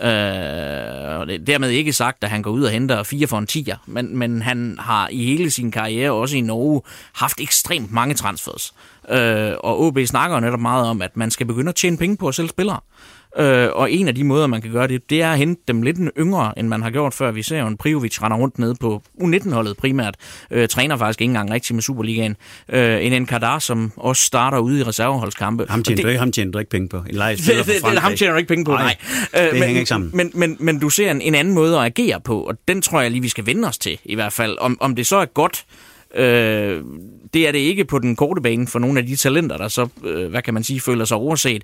Øh, og det er dermed ikke sagt, at han går ud og henter fire for en tiger, men, men han har i hele sin karriere, også i Norge, haft ekstremt mange transfers. Øh, og OB snakker jo netop meget om, at man skal begynde at tjene penge på at sælge spillere. Øh, og en af de måder, man kan gøre det, det er at hente dem lidt yngre, end man har gjort før. Vi ser jo en Prijovic render rundt nede på U19-holdet primært. Øh, træner faktisk ikke engang rigtig med Superligaen. Øh, en Enkadar, som også starter ude i reserveholdskampe. Ham tjener, det, ikke, ham tjener du ikke penge på. En det, det, det, ham tjener du ikke penge på, nej. nej. Øh, det men, hænger ikke sammen. Men, men, men du ser en, en anden måde at agere på, og den tror jeg lige, vi skal vende os til i hvert fald. Om, om det så er godt, Øh, det er det ikke på den korte bane for nogle af de talenter, der så, øh, hvad kan man sige, føler sig overset.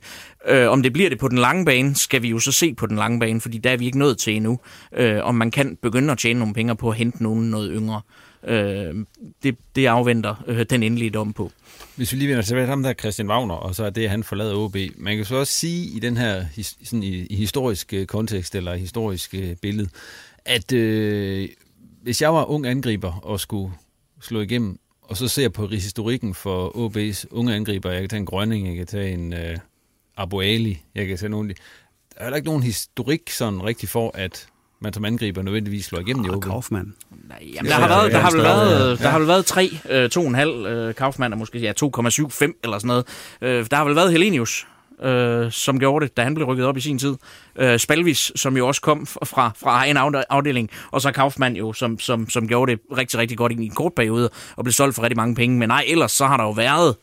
Øh, om det bliver det på den lange bane, skal vi jo så se på den lange bane, fordi der er vi ikke nået til endnu. Øh, om man kan begynde at tjene nogle penge på at hente nogen noget yngre. Øh, det, det afventer øh, den endelige dom på. Hvis vi lige vender tilbage til ham der, Christian Wagner, og så er det, at han forlader OB. Man kan så også sige i den her sådan i, i historisk øh, kontekst, eller historisk øh, billede, at øh, hvis jeg var ung angriber og skulle slå igennem, og så ser jeg på historikken for OB's unge angriber. Jeg kan tage en Grønning, jeg kan tage en uh, Abu Ali, jeg kan tage nogle Der er heller ikke nogen historik sådan rigtig for, at man som angriber nødvendigvis slår igennem oh, i OB. Kaufmann. Nej, jamen, der, har været, der, har vel været, der har vel været tre, øh, to og en halv øh, Kaufmann, og måske ja, 2,75 eller sådan noget. Øh, der har vel været Helenius, øh, som gjorde det, da han blev rykket op i sin tid. Øh, Spalvis, som jo også kom fra, fra egen afdeling, og så Kaufmann jo, som, som, som gjorde det rigtig, rigtig godt i en kort periode, og blev solgt for rigtig mange penge. Men nej, ellers så har der jo været,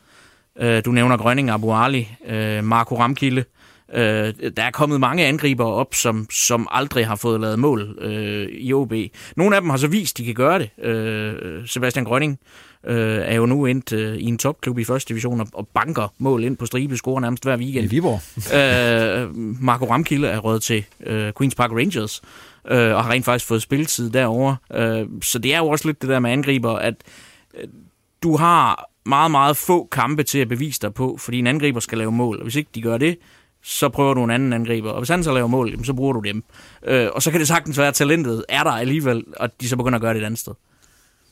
øh, du nævner Grønning, Abu Ali, øh, Marco Ramkilde, Øh, der er kommet mange angriber op, som, som aldrig har fået lavet mål øh, i OB. Nogle af dem har så vist, de kan gøre det. Øh, Sebastian Grønning øh, er jo nu endt øh, i en topklub i første division og, og banker mål ind på stribe, scorer nærmest hver weekend. I Viborg. øh, Marco Ramkilde er rødt til øh, Queen's Park Rangers øh, og har rent faktisk fået spilletid derovre. Øh, så det er jo også lidt det der med angriber, at øh, du har meget, meget få kampe til at bevise dig på, fordi en angriber skal lave mål. Og hvis ikke de gør det, så prøver du en anden angriber. Og hvis han så laver mål, så bruger du dem. Øh, og så kan det sagtens være, at talentet er der alligevel, og de så begynder at gøre det et andet sted.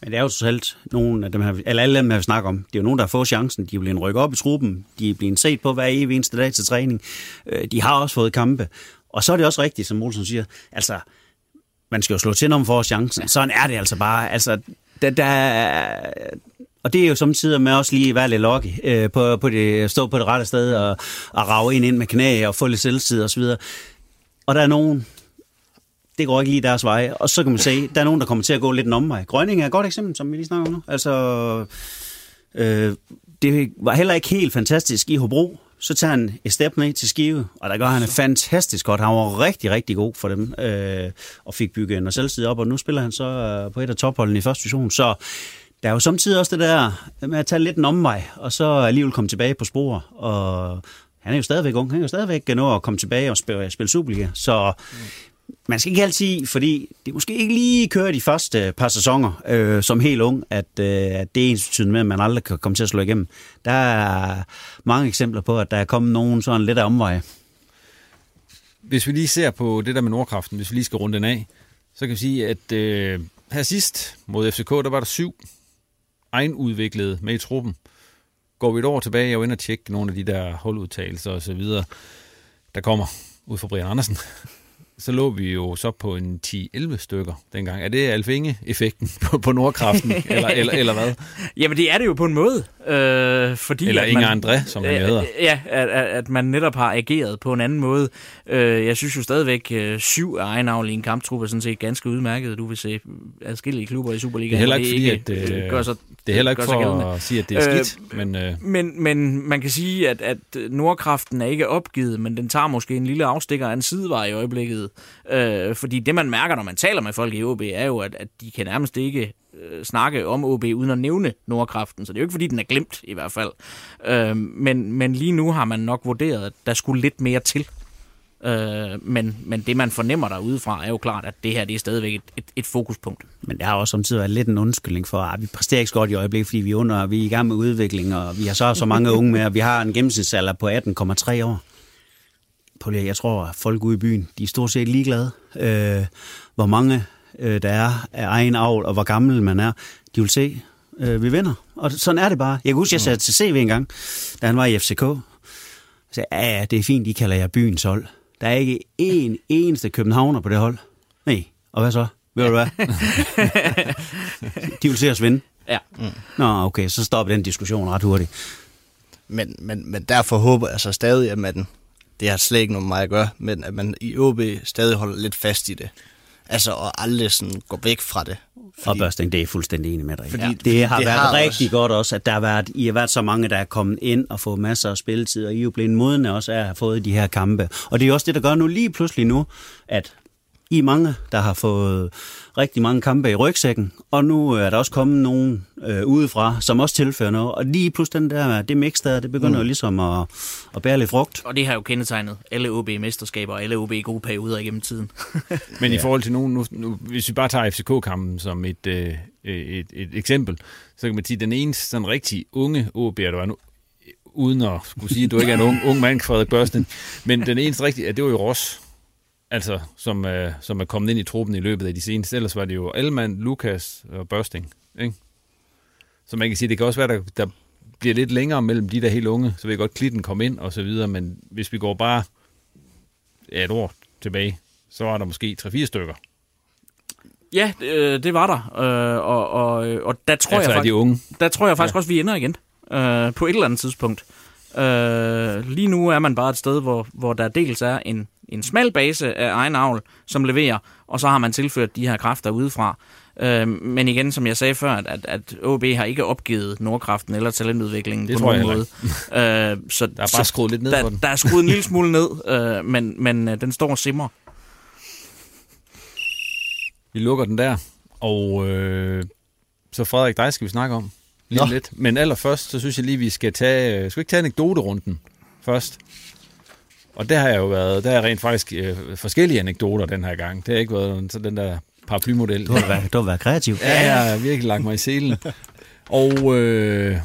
Men det er jo så helt nogle af dem her, eller alle dem her, vi snakker om. Det er jo nogen, der har fået chancen. De er blevet rykket op i truppen. De er blevet set på hver evig eneste dag til træning. Øh, de har også fået kampe. Og så er det også rigtigt, som Olsen siger, altså, man skal jo slå til, når man får chancen. Ja. Sådan er det altså bare. Altså, der, der, og det er jo samtidig med også lige at være lidt lucky, øh, på, på det, stå på det rette sted og, og rave ind, ind med knæ og få lidt selvtid og så videre. Og der er nogen, det går ikke lige deres vej. Og så kan man se, der er nogen, der kommer til at gå lidt en omvej. Grønning er et godt eksempel, som vi lige snakker om nu. Altså, øh, det var heller ikke helt fantastisk i Hobro. Så tager han et step ned til Skive, og der gør han fantastisk godt. Han var rigtig, rigtig god for dem, øh, og fik bygget en selvtid op, og nu spiller han så øh, på et af topholdene i første division. Så der er jo samtidig også det der med at tage lidt en omvej, og så alligevel komme tilbage på spor. Og han er jo stadigvæk ung, han er jo stadigvæk nå at komme tilbage og spille, spille Superliga. Så man skal ikke altid, fordi det måske ikke lige kører de første par sæsoner øh, som helt ung, at, øh, at det er ens med, at man aldrig kan komme til at slå igennem. Der er mange eksempler på, at der er kommet nogen sådan lidt af omveje. Hvis vi lige ser på det der med Nordkraften, hvis vi lige skal runde den af, så kan vi sige, at øh, her sidst mod FCK, der var der syv egenudviklede med i truppen. Går vi et år tilbage, var inde og tjekke nogle af de der holdudtagelser og så videre, der kommer ud fra Brian Andersen. [laughs] så lå vi jo så på en 10-11 stykker dengang. Er det Alfinge-effekten på, på Nordkraften, [laughs] eller, eller, eller hvad? Jamen, det er det jo på en måde. Øh, fordi eller Inger man, André, som han øh, hedder. Ja, at, at, at man netop har ageret på en anden måde. Øh, jeg synes jo stadigvæk, øh, syv af egen i en kamptrup er sådan set ganske udmærket. Du vil se adskillige klubber i Superligaen. Det er heller ikke fordi, at, øh, gør sig, det er heller ikke for gældende. at sige, at det er skidt, men... Øh, Men, men man kan sige, at, at Nordkraften er ikke opgivet, men den tager måske en lille afstikker af en sidevej i øjeblikket. Øh, fordi det, man mærker, når man taler med folk i OB, er jo, at, at de kan nærmest ikke øh, snakke om OB uden at nævne Nordkraften. Så det er jo ikke, fordi den er glemt i hvert fald. Øh, men, men lige nu har man nok vurderet, at der skulle lidt mere til. Øh, men, men det, man fornemmer derudefra, er jo klart, at det her det er stadigvæk et, et, et fokuspunkt. Men det har også samtidig været lidt en undskyldning for, at vi præsterer ikke så godt i øjeblikket, fordi vi er, under, vi er i gang med udvikling, og vi har så så mange unge med, og vi har en gennemsnitsalder på 18,3 år. På det, jeg tror, at folk ude i byen, de er stort set ligeglade, øh, hvor mange øh, der er af egen avl, og hvor gammel man er. De vil se, øh, vi vinder. Og sådan er det bare. Jeg kan huske, jeg sagde til CV en gang, da han var i FCK. Jeg sagde, ja, ja, det er fint, de kalder jer byens hold. Der er ikke én eneste københavner på det hold. Nej, og hvad så? Ved du hvad? [laughs] De vil se os vinde. Ja. Mm. Nå, okay, så stopper den diskussion ret hurtigt. Men, men, men derfor håber jeg så stadig, at man, det har slet ikke noget med mig at gøre, men at man i OB stadig holder lidt fast i det. Altså, og aldrig sådan går væk fra det. Fordi, Opbørsting, det er jeg fuldstændig enig med dig. Fordi- ja. Det har det været har rigtig også- godt også, at der har været, I har været så mange, der er kommet ind og fået masser af spilletid, og I er jo blevet modne også af at have fået de her kampe. Og det er også det, der gør nu lige pludselig nu, at I er mange, der har fået rigtig mange kampe i rygsækken, og nu er der også kommet nogen øh, udefra, som også tilfører noget. Og lige pludselig den der, det mix der, det begynder Mm. jo ligesom at, at bære lidt frugt. Og det har jo kendetegnet alle OB-mesterskaber og alle OB-gode perioder igennem tiden. [laughs] Men i Ja. forhold til nogen, nu, nu, hvis vi bare tager FCK-kampen som et, øh, et, et eksempel, så kan man sige, at den eneste sådan rigtig unge OB'er, der var nu, uden at skulle sige, at du ikke er en ung, [laughs] ung mand, Frederik Børsten, men den eneste rigtige, ja, det var jo Ross, altså, som, øh, som er kommet ind i truppen i løbet af de seneste. Ellers var det jo Alman, Lukas og Børsting, ikke? Så man kan sige, det kan også være, der, der bliver lidt længere mellem de der helt unge, så vil godt klitten komme ind og så videre, men hvis vi går bare ja, et år tilbage, så var der måske 3-4 stykker. Ja, det, øh, det var der. Øh, og, og, og der tror Altså, jeg er de faktisk, unge? der tror jeg faktisk Ja. også, vi ender igen. Øh, på et eller andet tidspunkt. Øh, lige nu er man bare et sted, hvor, hvor der dels er en, en smal base af egen avl, som leverer, og så har man tilført de her kræfter udefra. Øh, men igen, som jeg sagde før, at, at, OB har ikke opgivet Nordkraften eller talentudviklingen Det på nogen måde. [laughs] øh, så, Der er bare skruet lidt ned der, for den. Der er skruet en lille [laughs] smule ned, øh, men, men øh, den står og simmer. Vi lukker den der, og øh, så Frederik, dig skal vi snakke om lige Nå. lidt. Men allerførst, så synes jeg lige, vi skal tage, øh, skal vi ikke tage anekdoterunden først? Og der har jeg jo været, der er rent faktisk øh, forskellige anekdoter den her gang. Det har ikke været så den der paraplymodel. Du har været, du har været kreativ. Ja, jeg har virkelig lagt mig i selen. Og øh,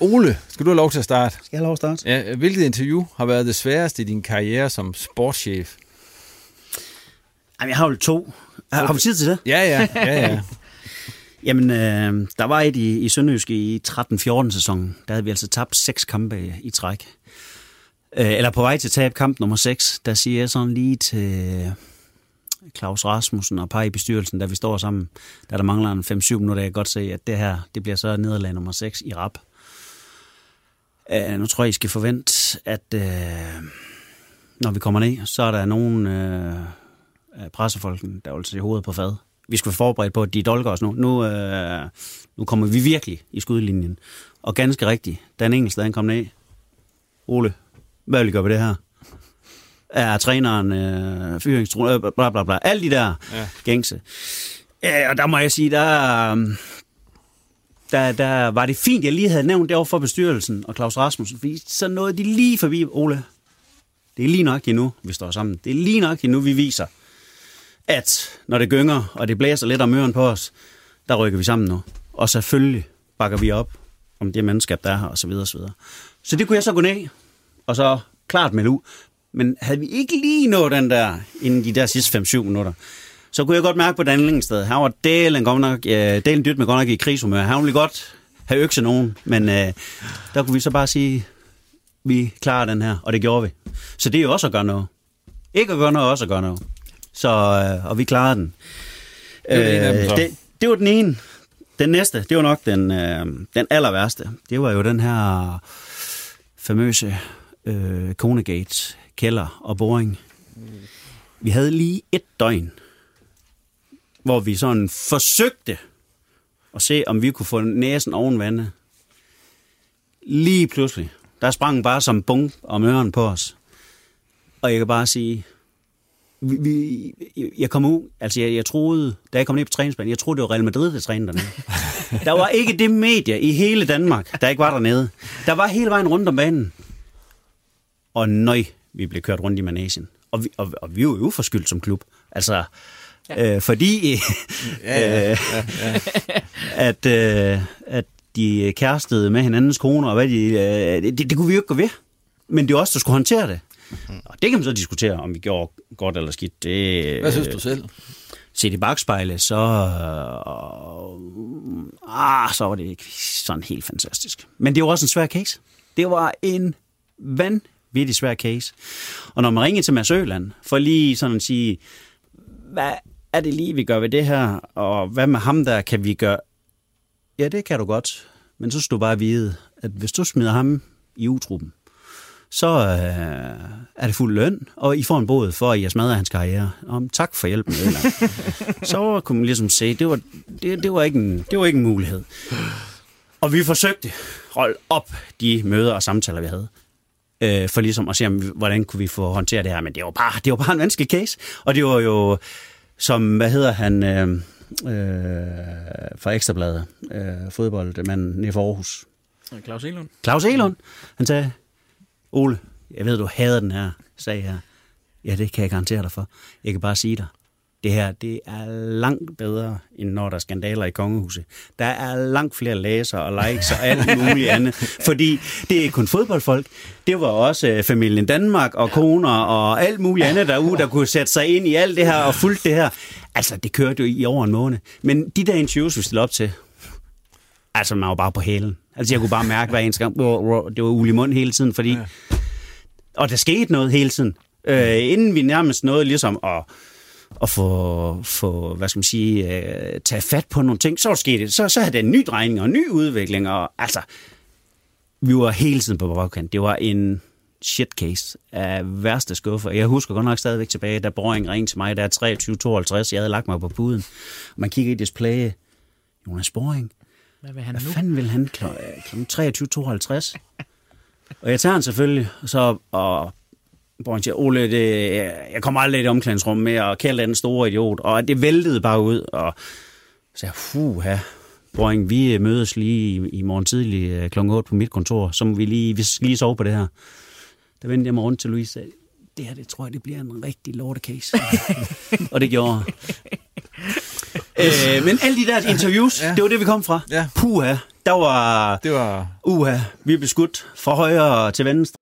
Ole, skal du have lov til at starte? Skal jeg have lov at starte? Ja, hvilket interview har været det sværeste i din karriere som sportschef? Jamen, jeg har jo to. Har, har vi tid til det? Ja, ja, ja, ja. [laughs] Jamen, øh, der var et i, i Sønderjysk i 13-14 sæsonen. Der havde vi altså tabt seks kampe i, i træk. Øh, eller på vej til tab kamp nummer 6, der siger jeg sådan lige til Claus Rasmussen og par i bestyrelsen, da vi står sammen, da der mangler en 5-7 minutter, jeg kan godt se, at det her, det bliver så nederlag nummer 6 i rap. Øh, nu tror jeg, I skal forvente, at øh, når vi kommer ned, så er der nogen øh, af pressefolken, der vil se hovedet på fad. Vi skal være forberedt på, at de dolker os nu. Nu, øh, nu kommer vi virkelig i skudlinjen. Og ganske rigtigt, Dan Engels, der han kom ned, Ole, hvad vil I gøre ved det her? Er træneren øh, fyringstro, øh, bla bla bla, alle de der Ja. gængse. Ja, og der må jeg sige, der, øh, der, der var det fint, jeg lige havde nævnt det over for bestyrelsen og Claus Rasmussen, fordi så nåede de lige forbi, Ole, det er lige nok nu, vi står sammen. Det er lige nok nu, vi viser, at når det gynger, og det blæser lidt om øren på os, der rykker vi sammen nu. Og selvfølgelig bakker vi op om det mandskab, der er her, og så videre, og så videre. Så det kunne jeg så gå ned, og så klart melde ud. Men havde vi ikke lige nået den der, inden de der sidste 5-7 minutter, så kunne jeg godt mærke på Dan sted. Han var delen, godt nok, øh, delen dyrt med godt nok i krigshumør. Han ville godt have økse nogen, men øh, der kunne vi så bare sige, vi klarer den her, og det gjorde vi. Så det er jo også at gøre noget. Ikke at gøre noget, også at gøre noget. Så, øh, og vi klarede den. Det var. Øh, det, det var den ene. Den næste, det var nok den, øh, den aller værste. Det var jo den her famøse øh, Konegate kælder og boring. Vi havde lige et døgn, hvor vi sådan forsøgte at se, om vi kunne få næsen oven vandet. Lige pludselig, der sprang bare som bung om ørerne på os. Og jeg kan bare sige, vi, vi, jeg kom ud, altså jeg, jeg troede, da jeg kom ned på træningsbanen, jeg troede, det var Real Madrid, der trænede dernede. [laughs] Der var ikke det medie i hele Danmark, der ikke var dernede. Der var hele vejen rundt om banen. Og nøj, vi blev kørt rundt i Manesien. Og vi, og, og vi var jo uforskyldt som klub. Altså, ja. øh, fordi [laughs] Ja, ja, øh, ja, ja. at, øh, at de kærestede med hinandens koner, og hvad de, øh, det, det kunne vi jo ikke gå ved. Men det var os, der skulle håndtere det. Og det kan man så diskutere, om vi gjorde godt eller skidt. Det, Hvad synes du selv? Set i bagspejlet, så, øh, ah, så var det ikke sådan helt fantastisk. Men det var også en svær case. Det var en vanvittig svær case. Og når man ringer til Mads Øland, for lige sådan at sige, hvad er det lige, vi gør ved det her, og hvad med ham der, kan vi gøre? Ja, det kan du godt, men så skal du bare vide, at hvis du smider ham i utruppen, så øh, er det fuld løn, og I får en båd for, at jeg smadrer hans karriere. Om, tak for hjælpen, Øland. [laughs] så kunne man ligesom se, det var, det, det, var ikke en, det var ikke en mulighed. Og vi forsøgte hold op de møder og samtaler, vi havde. Øh, for ligesom at se, om, hvordan kunne vi få håndteret det her. Men det var bare, det var bare en vanskelig case. Og det var jo, som, hvad hedder han, øh, øh, fra Ekstrabladet, øh, fodboldmanden for Aarhus. Claus Elund. Claus Elund, han sagde, Ole, jeg ved, du hader den her sag her. Ja, det kan jeg garantere dig for. Jeg kan bare sige dig, det her, det er langt bedre, end når der er skandaler i kongehuset. Der er langt flere læsere og likes og alt muligt andet. [laughs] Fordi det er ikke kun fodboldfolk. Det var også øh, familien Danmark og koner og alt muligt andet derude, der kunne sætte sig ind i alt det her og fulgte det her. Altså, det kørte jo i over en måned. Men de der interviews, vi stillede op til, altså, man var bare på hælen. Altså, jeg kunne bare mærke hver eneste gang, det var ul i mund hele tiden, fordi... Og der skete noget hele tiden. Øh, inden vi nærmest nåede ligesom at, at få, få, hvad skal man sige, øh, tage fat på nogle ting, så var der sket, så, så havde det en ny drejning og en ny udvikling, og altså, vi var hele tiden på bagkant. Det var en shit case af værste skuffer. Jeg husker godt nok stadigvæk tilbage, da Boring ringede til mig, der er 23.52, jeg havde lagt mig på puden. Man kigger i displayet, Jonas Boring, Hvad vil han hvad nu? fanden vil han kl. kl. 23.52? og jeg tager han selvfølgelig, så, og Siger, Ole, det, jeg kommer aldrig i det omklædningsrum med, og Kjeld er den store idiot, og det væltede bare ud, og så jeg, fuh, Boring, vi mødes lige i, morgen tidlig øh, kl. 8 på mit kontor, så må vi lige, vi skal lige sove på det her. Der vendte jeg mig rundt til Louise og sagde, det her, det tror jeg, det bliver en rigtig lortecase. [laughs] og det gjorde jeg. øh, men alle de der interviews, ja. det var det, vi kom fra. Ja. Puha, der var... Det var... Uha, vi blev skudt fra højre til venstre.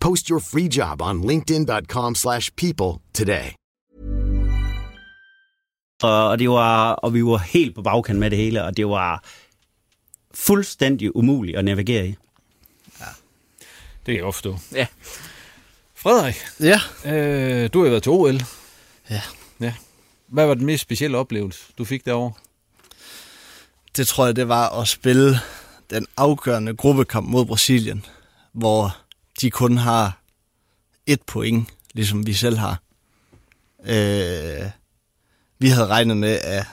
Post your free job on linkedin.com/people slash people today. Og, det var, og vi var helt på bagkant med det hele, og det var fuldstændig umuligt at navigere i. Det kan jeg godt forstå. Ja. Frederik, Ja. øh, du har jo været til OL. Ja. ja. Hvad var den mest specielle oplevelse, du fik derovre? Det tror jeg, det var at spille den afgørende gruppekamp mod Brasilien, hvor de kun har et point, ligesom vi selv har. Øh, vi havde regnet med, at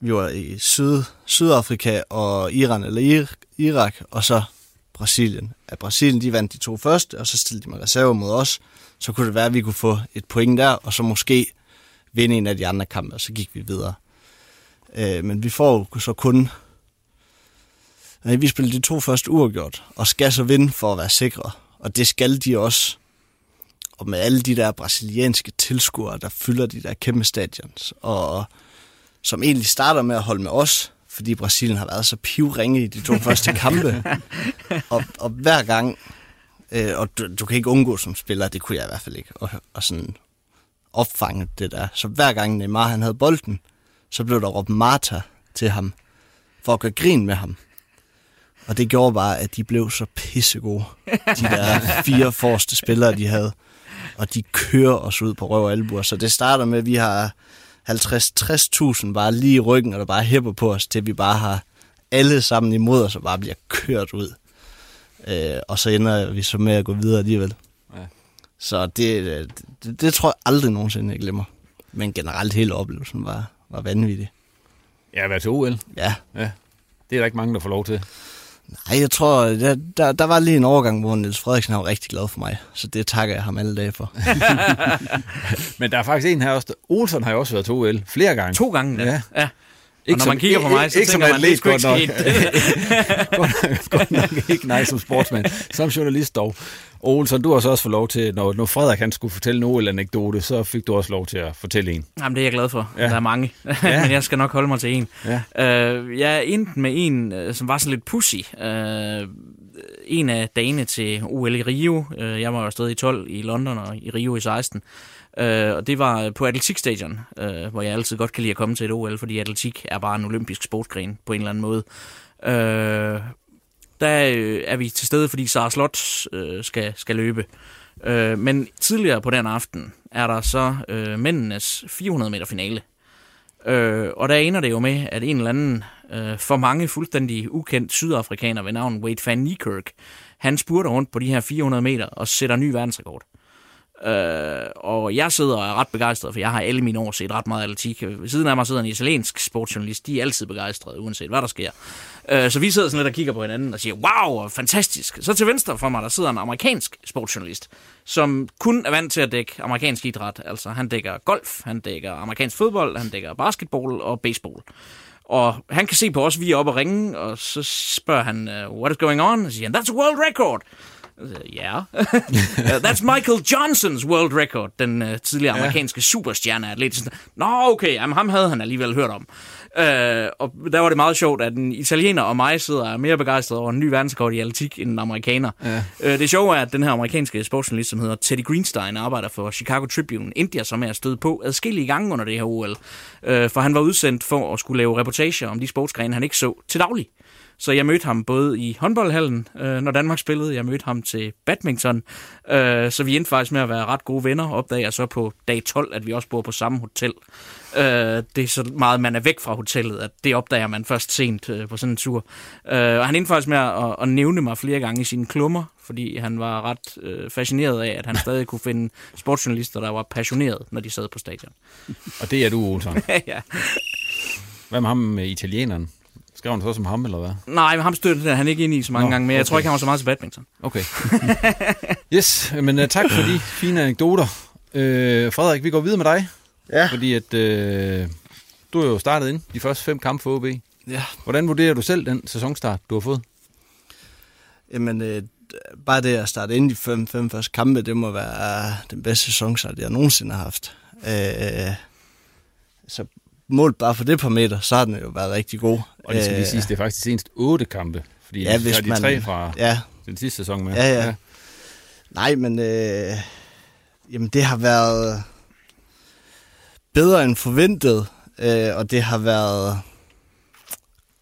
vi var i Syd, Sydafrika og Iran eller Irak, og så Brasilien. At Brasilien de vandt de to første, og så stillede de med reserve mod os. Så kunne det være, at vi kunne få et point der, og så måske vinde en af de andre kampe, og så gik vi videre. Øh, men vi får så kun... Vi spiller de to første uafgjort, og skal så vinde for at være sikre. Og det skal de også. og med alle de der brasilianske tilskuere, der fylder de der kæmpe stadions, og som egentlig starter med at holde med os, fordi Brasilien har været så pivringe i de to [laughs] første kampe. og, og hver gang, øh, og du, du kan ikke undgå som spiller, det kunne jeg i hvert fald ikke, og, og sådan opfange det der. Så hver gang Neymar han havde bolden, så blev der råbt Marta til ham, for at gøre grin med ham. Og det gjorde bare, at de blev så pissegode, de der fire forreste spillere, de havde. Og de kører os ud på røv og albuer. Så det starter med, at vi har 50-60.000 bare lige i ryggen, og der bare hæpper på os, til vi bare har alle sammen imod os, og bare bliver kørt ud. Øh, og så ender vi så med at gå videre alligevel. Ja. Så det, det, det tror jeg aldrig nogensinde, jeg glemmer. Men generelt hele oplevelsen var, var vanvittig. Ja, hvad til OL? Ja. ja. Det er der ikke mange, der får lov til. Nej, jeg tror, der, der, der var lige en overgang, hvor Niels Frederiksen var rigtig glad for mig. Så det takker jeg ham alle dage for. [laughs] Men der er faktisk en her også. Olsen har jo også været til OL flere gange. To gange, ja. ja. Ikke når man kigger på mig, så ikke tænker som man, det er sgu ikke godt [laughs] nok. ikke, nej, som sportsmand. Som journalist dog. Olsen, du har så også fået lov til, når, når Frederik han skulle fortælle en OL-anekdote, så fik du også lov til at fortælle en. Jamen, det er jeg glad for. Ja. Der er mange, [laughs] Ja. men jeg skal nok holde mig til en. Ja. Uh, jeg endte med en, øh, som var sådan lidt pussy. Uh, en af dagene til OL i Rio. Uh, jeg var jo afsted i 12 i London og i Rio i 16. Øh, og det var på atletikstadion, øh, hvor jeg altid godt kan lide at komme til et OL, fordi atletik er bare en olympisk sportsgren på en eller anden måde. Øh, der øh, er vi til stede, fordi Sara Slot øh, skal, skal løbe. Øh, men tidligere på den aften er der så øh, mændenes 400 meter finale. Øh, og der ender det jo med, at en eller anden øh, for mange fuldstændig ukendt sydafrikaner ved navn Wade van Niekerk, han spurter rundt på de her 400 meter og sætter ny verdensrekord. Øh, og jeg sidder og er ret begejstret, for jeg har alle mine år set ret meget atletik. Ved siden af mig sidder en italiensk sportsjournalist. De er altid begejstrede, uanset hvad der sker. Øh, så vi sidder sådan lidt og kigger på hinanden og siger, wow, fantastisk. Så til venstre for mig, der sidder en amerikansk sportsjournalist, som kun er vant til at dække amerikansk idræt. Altså, han dækker golf, han dækker amerikansk fodbold, han dækker basketball og baseball. Og han kan se på os, vi er oppe og ringe, og så spørger han, uh, what is going on? Og så siger han, that's a world record. Ja. [laughs] Yeah. That's Michael Johnsons world record, den uh, tidligere amerikanske superstjerne atlet. Nå, okay, jamen, ham havde han alligevel hørt om. Uh, og der var det meget sjovt, at en italiener og mig sidder er mere begejstret over en ny verdensrekord i atletik end en amerikaner. Ja. Uh, det sjove er, at den her amerikanske sportsjournalist, som hedder Teddy Greenstein, arbejder for Chicago Tribune, India, som er stødt på adskillige gange under det her OL. Uh, for han var udsendt for at skulle lave reportager om de sportsgrene, han ikke så til daglig. Så jeg mødte ham både i håndboldhallen, øh, når Danmark spillede. Jeg mødte ham til badminton. Øh, så vi endte faktisk med at være ret gode venner. Opdager jeg så på dag 12, at vi også bor på samme hotel. Øh, det er så meget, man er væk fra hotellet, at det opdager man først sent øh, på sådan en tur. Øh, og han endte faktisk med at, at nævne mig flere gange i sine klummer, fordi han var ret øh, fascineret af, at han [laughs] stadig kunne finde sportsjournalister, der var passionerede, når de sad på stadion. Og det er du, Olsen. [laughs] ja. Hvad med ham med italieneren? Skrev han så som ham, eller hvad? Nej, men ham støttede han ikke ind i så mange Nå, gange, men jeg okay. tror ikke, han var så meget til badminton. Okay. yes, men uh, tak for de [laughs] fine anekdoter. Uh, Frederik, vi går videre med dig. Ja. Fordi at uh, du er jo startet ind de første fem kampe for OB. Ja. Hvordan vurderer du selv den sæsonstart, du har fået? Jamen, øh, bare det at starte ind i fem, fem første kampe, det må være øh, den bedste sæsonstart, jeg nogensinde har haft. Øh, så målt bare for det par meter, så har den jo været rigtig god. Og det skal lige Øh, siges, det er faktisk de seneste otte kampe. Fordi Ja, hvis de man- tre fra ja. den sidste sæson med. Ja, ja. ja. Nej, men øh, jamen, det har været bedre end forventet, øh, og det har været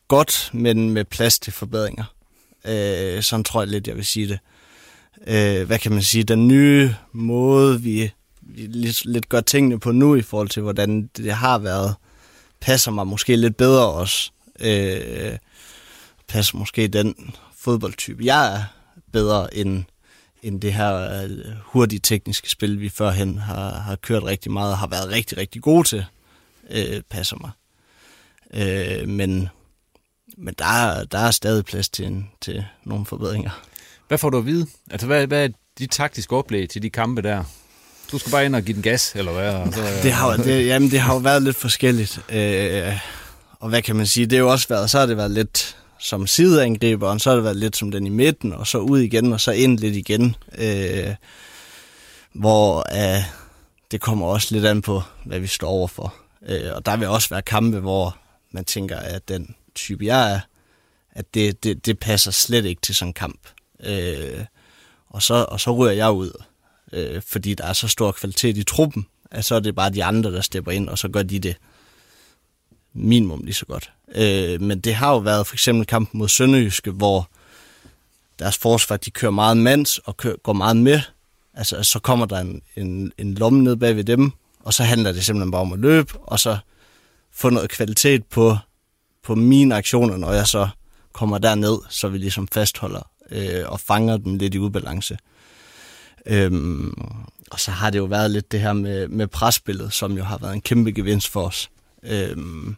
godt, men med plads til forbedringer. Øh, sådan tror jeg lidt, jeg vil sige det. Øh, hvad kan man sige? Den nye måde, vi, vi lidt, lidt gør tingene på nu, i forhold til, hvordan det har været, passer mig måske lidt bedre også. Øh, passer måske den fodboldtype, jeg er bedre end, end det her øh, hurtige tekniske spil, vi førhen har, har kørt rigtig meget og har været rigtig, rigtig gode til, øh, passer mig. Øh, men men der, er, der er stadig plads til, en, til nogle forbedringer. Hvad får du at vide? Altså, hvad, hvad er dit taktiske oplæg til de kampe der? Du skal bare ind og give den gas, eller hvad? Og så, Det har, jo- det, jamen, det har jo været lidt forskelligt. Øh, og hvad kan man sige? Det har jo også været, så har det været lidt som sideangriber, og så har det været lidt som den i midten, og så ud igen, og så ind lidt igen. Øh, hvor øh, det kommer også lidt an på, hvad vi står overfor. Øh, og der vil også være kampe, hvor man tænker, at den type, jeg er, at det, det, det passer slet ikke til sådan en kamp. Øh, og, så, og så ryger jeg ud, øh, fordi der er så stor kvalitet i truppen, at så er det bare de andre, der stepper ind, og så gør de det minimum lige så godt. Øh, men det har jo været for eksempel kampen mod Sønderjyske, hvor deres forsvar, de kører meget mands og kører, går meget med. Altså, så kommer der en, en, en lomme ned bag ved dem, og så handler det simpelthen bare om at løbe, og så få noget kvalitet på, på mine aktioner, når jeg så kommer derned, så vi ligesom fastholder øh, og fanger dem lidt i ubalance. Øhm, og så har det jo været lidt det her med, med presspillet, som jo har været en kæmpe gevinst for os. Øhm,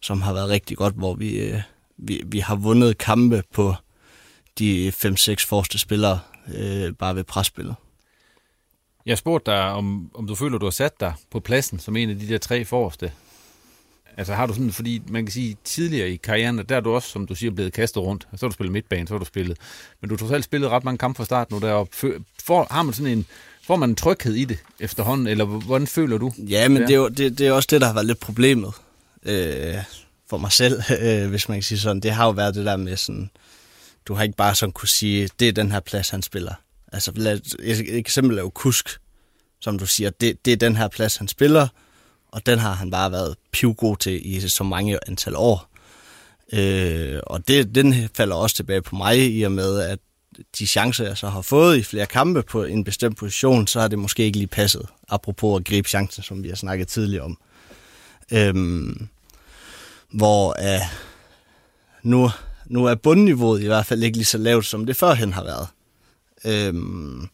som har været rigtig godt, hvor vi, øh, vi, vi har vundet kampe på de 5-6 forreste spillere øh, bare ved presspillet. Jeg spurgte dig, om, om du føler, du har sat dig på pladsen som en af de der tre forreste. Altså har du sådan, fordi man kan sige, tidligere i karrieren, der er du også, som du siger, blevet kastet rundt. Så har du spillet midtbane, så har du spillet. Men du har selv spillet ret mange kampe fra start nu deroppe. For, har man sådan en, får man en tryghed i det efterhånden, eller hvordan føler du? Ja, men det er, jo, det, det er også det, der har været lidt problemet øh, for mig selv, [laughs] øh, hvis man kan sige sådan. Det har jo været det der med sådan, du har ikke bare sådan kunne sige, det er den her plads, han spiller. Altså, et eksempel er jo Kusk, som du siger, det, det er den her plads, han spiller, og den har han bare været pivgod til i så mange antal år. Øh, og det, den falder også tilbage på mig, i og med, at de chancer, jeg så har fået i flere kampe på en bestemt position, så har det måske ikke lige passet. Apropos at gribe chancen, som vi har snakket tidligere om. Øhm, hvor øh, nu, nu er bundniveauet i hvert fald ikke lige så lavt, som det førhen har været. Øhm,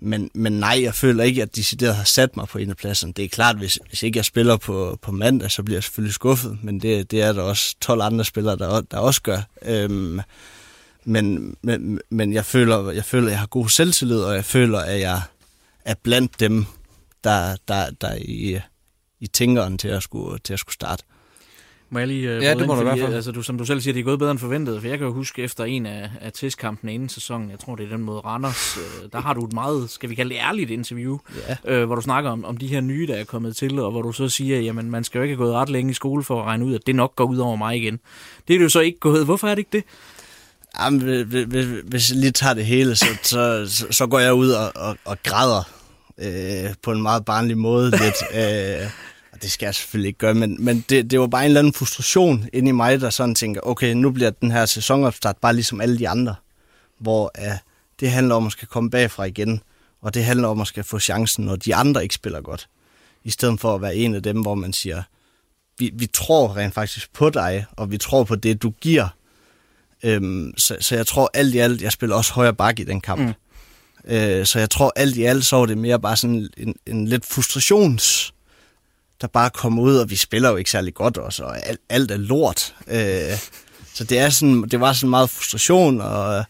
men, men nej, jeg føler ikke, at de decideret har sat mig på en af pladserne. Det er klart, hvis, hvis ikke jeg spiller på, på mandag, så bliver jeg selvfølgelig skuffet, men det, det er der også 12 andre spillere, der, der også gør. Øhm, men, men, men jeg føler, jeg føler, at jeg har god selvtillid, og jeg føler, at jeg er blandt dem, der, der, der i, i tænkeren til at skulle, til at skulle starte. Må jeg lige uh, ja, det må du i hvert fald. Altså, du, som du selv siger, det er gået bedre end forventet. For jeg kan jo huske efter en af, af testkampene inden sæsonen, jeg tror det er den mod Randers, uh, der har du et meget, skal vi kalde det ærligt interview, ja. uh, hvor du snakker om, om de her nye, der er kommet til, og hvor du så siger, jamen man skal jo ikke have gået ret længe i skole for at regne ud, at det nok går ud over mig igen. Det er det jo så ikke gået. Hvorfor er det ikke det? Jamen, hvis, hvis jeg lige tager det hele, så, så, så, går jeg ud og, og, og græder øh, på en meget barnlig måde lidt. [laughs] øh, det skal jeg selvfølgelig ikke gøre, men, men det, det var bare en eller anden frustration inde i mig, der sådan tænker, okay, nu bliver den her sæsonopstart bare ligesom alle de andre, hvor øh, det handler om at skal komme bagfra igen, og det handler om at skal få chancen, når de andre ikke spiller godt. I stedet for at være en af dem, hvor man siger, vi, vi tror rent faktisk på dig, og vi tror på det, du giver, Øhm, så, så jeg tror alt i alt, jeg spiller også højre bak i den kamp. Mm. Øh, så jeg tror alt i alt, så var det mere bare sådan en, en lidt frustrations, der bare kom ud, og vi spiller jo ikke særlig godt også, og alt, alt er lort. Øh, så det, er sådan, det var sådan meget frustration, og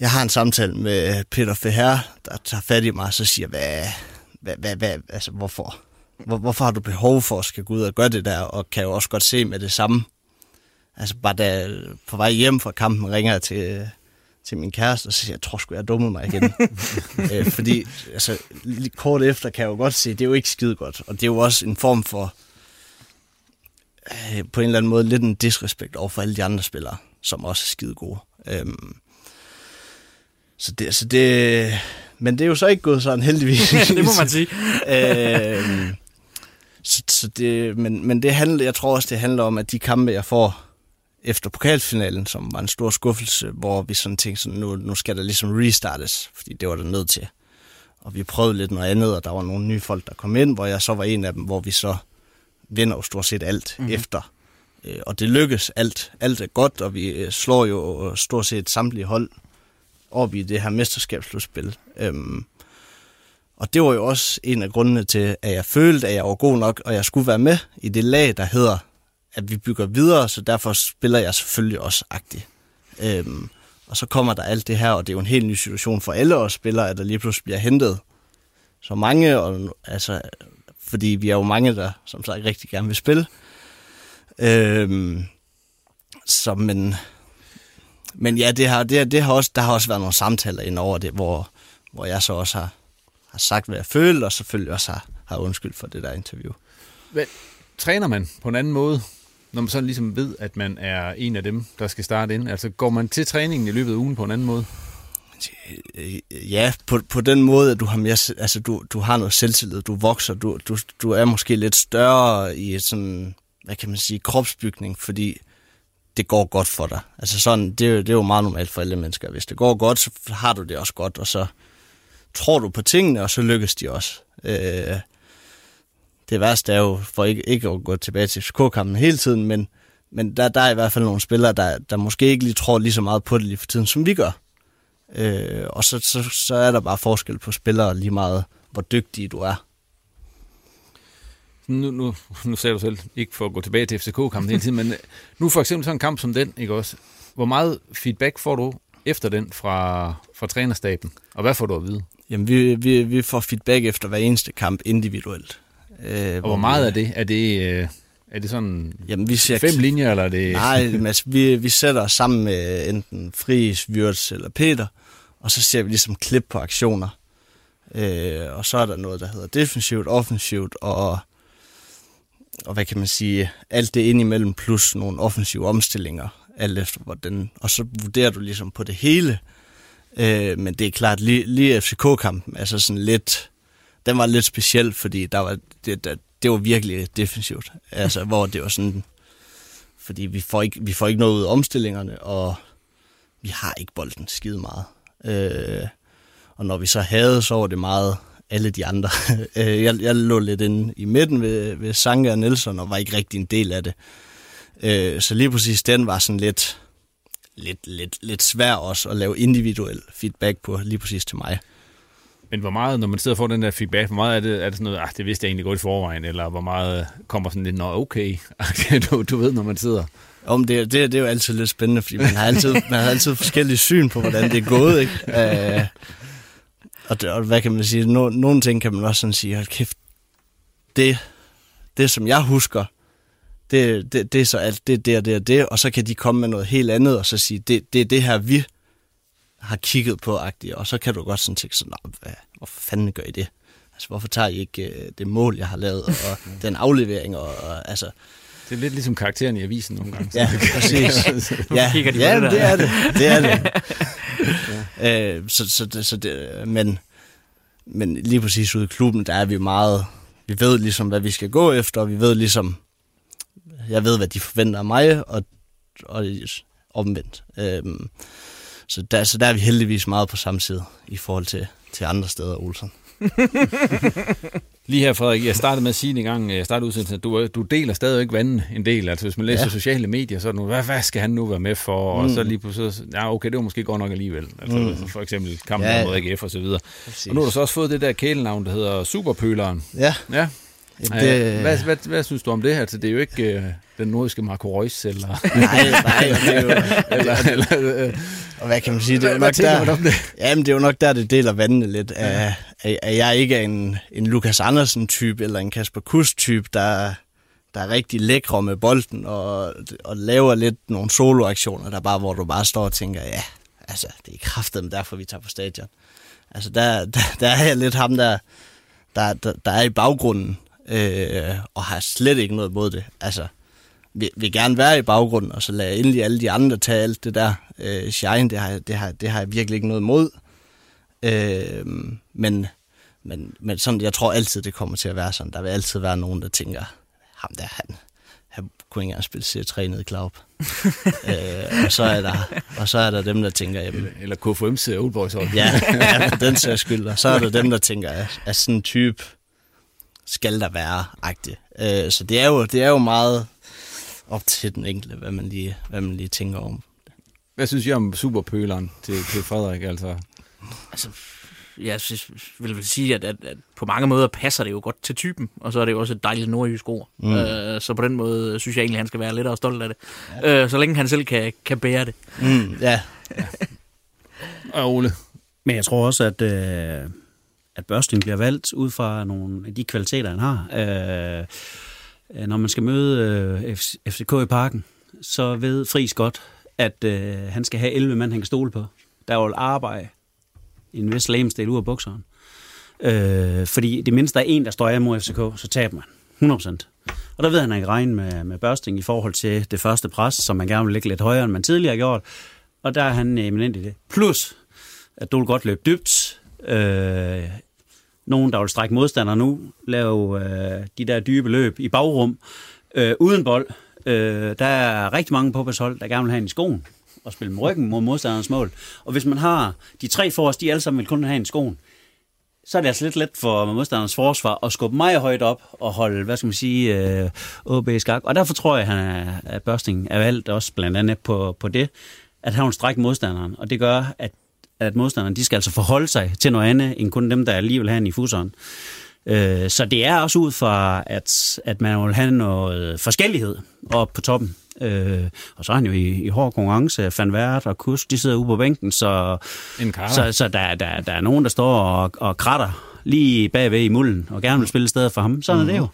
jeg har en samtale med Peter Feher, der tager fat i mig og så siger, hvad, hvad, hvad, hvad altså hvorfor? Hvor, hvorfor har du behov for at skal gå ud og gøre det der, og kan jo også godt se med det samme, Altså bare da på vej hjem fra kampen ringer jeg til, til min kæreste og siger, jeg tror sgu, jeg dummet mig igen. [laughs] øh, fordi altså, lige kort efter kan jeg jo godt se, det er jo ikke skide godt. Og det er jo også en form for, øh, på en eller anden måde, lidt en disrespekt over for alle de andre spillere, som også er skide gode. Øhm, så det, så det, men det er jo så ikke gået sådan heldigvis. [laughs] det må man sige. [laughs] øhm, så, så det, men, men det handler, jeg tror også, det handler om, at de kampe, jeg får, efter pokalfinalen, som var en stor skuffelse, hvor vi sådan tænkte, sådan, nu, nu skal der ligesom restartes, fordi det var der nødt til. Og vi prøvede lidt noget andet, og der var nogle nye folk, der kom ind, hvor jeg så var en af dem, hvor vi så vinder jo stort set alt mm-hmm. efter. Øh, og det lykkes alt. Alt er godt, og vi øh, slår jo stort set samtlige hold op i det her mesterskabsslutspil. Øhm, og det var jo også en af grundene til, at jeg følte, at jeg var god nok, og jeg skulle være med i det lag, der hedder at vi bygger videre, så derfor spiller jeg selvfølgelig også agtigt. Øhm, og så kommer der alt det her, og det er jo en helt ny situation for alle os spillere, at der lige pludselig bliver hentet så mange, og, altså, fordi vi er jo mange, der som sagt rigtig gerne vil spille. Øhm, så men, men ja, det har, det, det har også, der har også været nogle samtaler ind over det, hvor, hvor jeg så også har, har sagt, hvad jeg følte, og selvfølgelig også har, har undskyldt for det der interview. Men træner man på en anden måde, når man sådan ligesom ved, at man er en af dem, der skal starte ind? Altså går man til træningen i løbet af ugen på en anden måde? Ja, på, på den måde, at du har, mere, altså du, du har noget selvtillid, du vokser, du, du, du er måske lidt større i sådan, hvad kan man sige, kropsbygning, fordi det går godt for dig. Altså sådan, det, det er jo meget normalt for alle mennesker. Hvis det går godt, så har du det også godt, og så tror du på tingene, og så lykkes de også. Øh, det værste er jo for ikke, ikke at gå tilbage til FCK-kampen hele tiden, men, men der, der er i hvert fald nogle spillere, der, der måske ikke lige tror lige så meget på det lige for tiden, som vi gør. Øh, og så, så, så er der bare forskel på spillere lige meget, hvor dygtige du er. Nu, nu, nu sagde du selv, ikke for at gå tilbage til FCK-kampen hele tiden, men øh, nu for eksempel sådan en kamp som den, ikke også? Hvor meget feedback får du efter den fra, fra trænerstaben, og hvad får du at vide? Jamen, vi, vi, vi får feedback efter hver eneste kamp individuelt. Øh, og hvor meget er det? Er det, øh, er det sådan jamen, vi ser, fem linjer, eller er det... Nej, altså, vi, vi sætter os sammen med enten Friis, Wirtz eller Peter, og så ser vi ligesom klip på aktioner. Øh, og så er der noget, der hedder defensivt, offensivt, og, og hvad kan man sige, alt det indimellem, plus nogle offensive omstillinger, alt efter hvordan, og så vurderer du ligesom på det hele. Øh, men det er klart, lige, lige FCK-kampen, altså sådan lidt, den var lidt speciel, fordi der var, det, der, det var virkelig defensivt. Altså, hvor det var sådan, fordi vi får ikke, vi får ikke noget ud af omstillingerne, og vi har ikke bolden skide meget. Øh, og når vi så havde, så var det meget alle de andre. [laughs] Øh, jeg, jeg lå lidt inde i midten ved, ved Sanka og Nelson, og var ikke rigtig en del af det. Øh, så lige præcis den var sådan lidt, lidt, lidt, lidt svær også at lave individuel feedback på, lige præcis til mig. Men hvor meget, når man sidder og får den der feedback, hvor meget er det, er det sådan noget, ah, det vidste jeg egentlig godt i forvejen, eller hvor meget kommer sådan lidt, nå okay, [laughs] du, du ved, når man sidder? Om det, det, det er jo altid lidt spændende, fordi man har altid, man har altid forskellige syn på, hvordan det er gået, ikke? Uh, og, det, og hvad kan man sige, no, nogle ting kan man også sådan sige, hold kæft, det, det som jeg husker, det, det, det er så alt, det, det og det og det, og så kan de komme med noget helt andet, og så sige, det, det er det her, vi har kigget på, agtigt, og så kan du godt sådan tænke sådan, hvad, hvorfor fanden gør I det? Altså, hvorfor tager I ikke uh, det mål, jeg har lavet, og [laughs] den aflevering, og, og altså... Det er lidt ligesom karakteren i avisen nogle gange. Ja, [laughs] præcis. [laughs] ja, de ja det, det er det. Det er det. ja. øh, så, så, det, så det, men, men lige præcis ude i klubben, der er vi meget... Vi ved ligesom, hvad vi skal gå efter, og vi ved ligesom... Jeg ved, hvad de forventer af mig, og, og omvendt. Øhm, så, der, så der er vi heldigvis meget på samme side i forhold til, til andre steder, Olsen. [laughs] Lige her, Frederik, jeg startede med at sige en gang, jeg startede udsendelsen, at du, du deler stadigvæk vandet en del. Altså hvis man læser ja. sociale medier, så er det nu, hvad, hvad skal han nu være med for? Mm. Og så lige pludselig, ja okay, det var måske godt nok alligevel. Altså mm. for eksempel kampen ja, mod AGF og så videre. Præcis. Og nu har du så også fået det der kælenavn, der hedder Superpøleren. Ja. Ja. Det... hvad, hvad, hvad, synes du om det? Altså, det er jo ikke uh, den nordiske Marco Reus, eller... [laughs] nej, nej, det er jo... [laughs] eller, eller, uh, og hvad kan man sige? Det er jo nok der, det? Jamen, det er jo nok der, det deler vandene lidt. Ja. At, at jeg ikke er en, en Lukas Andersen-type, eller en Kasper Kuss-type, der, der er rigtig lækre med bolden, og, og laver lidt nogle soloaktioner, der bare, hvor du bare står og tænker, ja, altså, det er kraften derfor, vi tager på stadion. Altså, der, der, der er jeg lidt ham, der, der, der, der er i baggrunden, øh, og har slet ikke noget mod det. Altså, vil, vil gerne være i baggrunden, og så lade endelig alle de andre tage alt det der. Øh, shine, det har, det, har, det har jeg virkelig ikke noget mod. Øh, men, men, men sådan, jeg tror altid, det kommer til at være sådan. Der vil altid være nogen, der tænker, ham der, han, han kunne ikke engang spille C3 ned i Klaup. [laughs] øh, og, så er der, og så er der dem, der tænker... Jamen, eller, eller KFM's Old Boys ja, ja, den sags skyld. Og så er der dem, der tænker, at, at sådan en type skal der være, agtigt. Øh, så det er, jo, det er jo meget op til den enkelte, hvad man lige, hvad man lige tænker om. Hvad synes I om superpøleren til, til Frederik? Altså? altså, jeg synes, vil sige, at, at, at på mange måder passer det jo godt til typen, og så er det jo også et dejligt nordjysk ord. Mm. Øh, så på den måde synes jeg egentlig, at han skal være lidt og stolt af det. Ja. Øh, så længe han selv kan, kan bære det. Mm, ja. ja. Og Ole? Men jeg tror også, at, øh, at Børsting bliver valgt ud fra nogle af de kvaliteter, han har. Øh, Øh, når man skal møde øh, FCK i parken, så ved Friis godt, at øh, han skal have 11 mand, han kan stole på. Der vil arbejde en vis lægemstil ud af bukseren. Øh, fordi det mindste er en, der står af mod FCK, så taber man. 100%. Og der ved han, at han kan regne med, med børsting i forhold til det første pres, som man gerne vil lægge lidt højere, end man tidligere har gjort. Og der er han eminent i det. Plus, at du vil godt løbe dybt. Øh, nogen, der vil strække modstander nu, lave øh, de der dybe løb i bagrum, øh, uden bold. Øh, der er rigtig mange på hold, der gerne vil have en i skoen og spille med ryggen mod modstanderens mål. Og hvis man har de tre forrest, de alle sammen vil kun have en i skoen, så er det altså lidt let for modstanderens forsvar at skubbe mig højt op og holde, hvad skal man sige, øh, OB i skak. Og derfor tror jeg, at, han er, at Børsting er valgt også blandt andet på, på det, at han vil strække modstanderen. Og det gør, at, at modstanderen de skal altså forholde sig til noget andet, end kun dem, der alligevel har en i fuseren. Øh, så det er også ud fra, at, at man vil have noget forskellighed op på toppen. Øh, og så er han jo i, i hård konkurrence. Van Vert og Kusk, de sidder ude på bænken, så, så, så der, der, der er nogen, der står og, og kratter lige bagved i mulden, og gerne vil spille stedet for ham. Sådan mm. er det jo.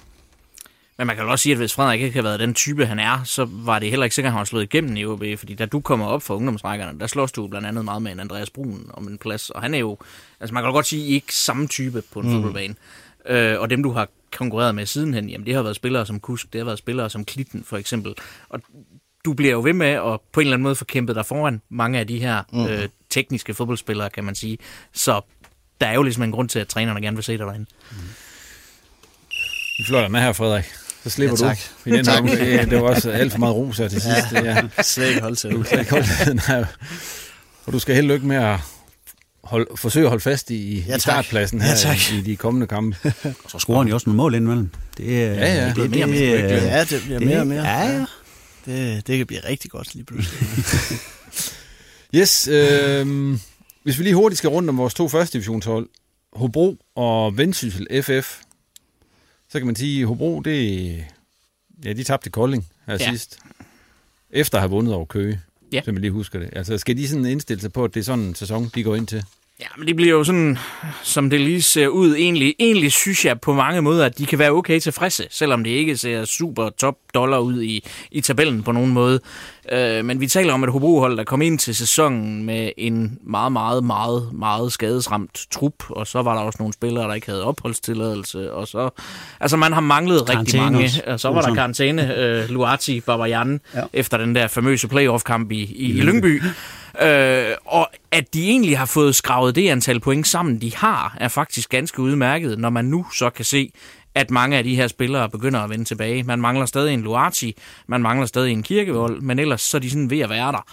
Men man kan jo også sige, at hvis Frederik ikke har været den type, han er, så var det heller ikke sikkert, at han var slået igennem i OB, fordi da du kommer op for ungdomsrækkerne, der slås du blandt andet meget med en Andreas Brun om en plads, og han er jo, altså man kan godt sige, ikke samme type på en mm. fodboldbane. Øh, og dem, du har konkurreret med sidenhen, jamen det har været spillere som Kusk, det har været spillere som Klitten for eksempel. Og du bliver jo ved med at på en eller anden måde få kæmpet dig foran mange af de her mm. øh, tekniske fodboldspillere, kan man sige. Så der er jo ligesom en grund til, at trænerne gerne vil se dig derinde. Mm. Vi fløjter med her, Frederik. Så slipper ja, tak. du. I den [laughs] tak. Det, det var også alt for meget ros her til sidst. Ja, ja. Slet ikke holde til. Du slet ikke holde til. Nej. Og du skal held lykke med at hold, forsøge at holde fast i, ja, i startpladsen her ja, i de kommende kampe. og så scorer han jo også nogle mål indimellem. Det, ja, ja. Det, det, det, det, det, ja, det bliver mere og mere. Ja, ja. Det, det kan blive rigtig godt lige pludselig. [laughs] yes, øh, hvis vi lige hurtigt skal rundt om vores to første divisionshold, Hobro og Vendsyssel FF, så kan man sige, at Hobro, det, ja, de tabte Kolding her ja. sidst, efter at have vundet over Køge, ja. så man lige husker det. Altså, skal de sådan indstille sig på, at det er sådan en sæson, de går ind til? Ja, men det bliver jo sådan, som det lige ser ud. Egentlig, egentlig synes jeg på mange måder, at de kan være okay tilfredse, selvom det ikke ser super top dollar ud i, i tabellen på nogen måde. Øh, men vi taler om et Hobro-hold, der kom ind til sæsonen med en meget, meget, meget, meget skadesramt trup, og så var der også nogle spillere, der ikke havde opholdstilladelse, og så... Altså, man har manglet rigtig mange. Og så var der karantæne, øh, Luati, Babajan, ja. efter den der famøse playoff-kamp i, i, i Lyngby. Øh, og at de egentlig har fået skravet det antal point sammen, de har, er faktisk ganske udmærket, når man nu så kan se, at mange af de her spillere begynder at vende tilbage. Man mangler stadig en Luati, man mangler stadig en Kirkevold, men ellers så er de sådan ved at være der.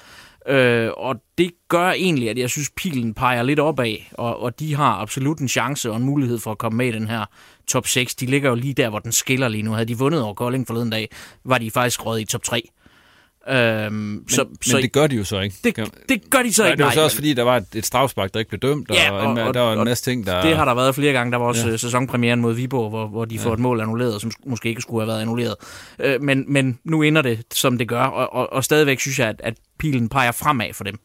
Øh, og det gør egentlig, at jeg synes, pilen peger lidt opad, og, og de har absolut en chance og en mulighed for at komme med i den her top 6. De ligger jo lige der, hvor den skiller lige nu. Havde de vundet over Kolding forleden dag, var de faktisk råd i top 3. Øhm, men, så, men så, det gør de jo så ikke. Det, det gør de så nej, ikke, Det var så også fordi, der var et, et strafspark, der ikke blev dømt, ja, og, og, og der var en masse ting, der... Det har der været flere gange. Der var også ja. sæsonpremieren mod Viborg, hvor, hvor de ja. får et mål annulleret, som måske ikke skulle have været annulleret. Øh, men, men nu ender det, som det gør, og, og, og stadigvæk synes jeg, at, at pilen peger fremad for dem.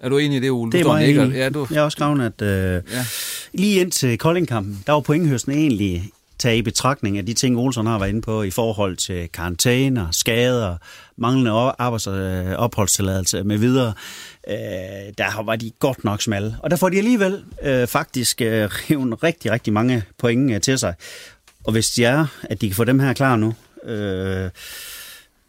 Er du enig i det, Ole? Det er meget enig. Ja, du... Jeg har også skrevet, at øh, ja. lige indtil Koldingkampen, der var pointhøsten egentlig tage i betragtning af de ting, Olsen har været inde på i forhold til karantæner, skader, manglende arbejds- øh, opholdstilladelse med videre, øh, der var de godt nok smalle. Og der får de alligevel øh, faktisk øh, rigtig, rigtig mange point øh, til sig. Og hvis de er, at de kan få dem her klar nu, øh,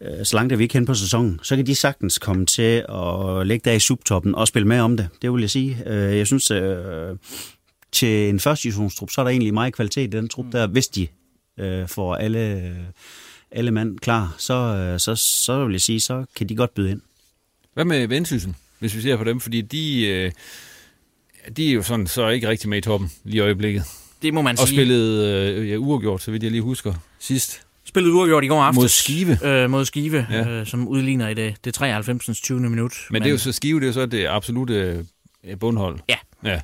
øh, så langt er vi ikke hen på sæsonen, så kan de sagtens komme til at lægge der i subtoppen og spille med om det. Det vil jeg sige. Øh, jeg synes, øh, til en første divisionstrup, så er der egentlig meget kvalitet i den trup der, hvis de øh, får alle, alle mand klar, så, øh, så, så vil jeg sige, så kan de godt byde ind. Hvad med Vendsyssel, hvis vi ser på dem? Fordi de, øh, de er jo sådan så ikke rigtig med i toppen lige i øjeblikket. Det må man og sige. Og spillede øh, ja, uafgjort, så vidt jeg lige husker, sidst. Spillet uafgjort i går aftes. Mod Skive. Øh, mod Skive, ja. øh, som udligner i det, det 93. 20. minut. Men, Men det er jo så Skive, det er jo så det absolute bundhold. Ja. ja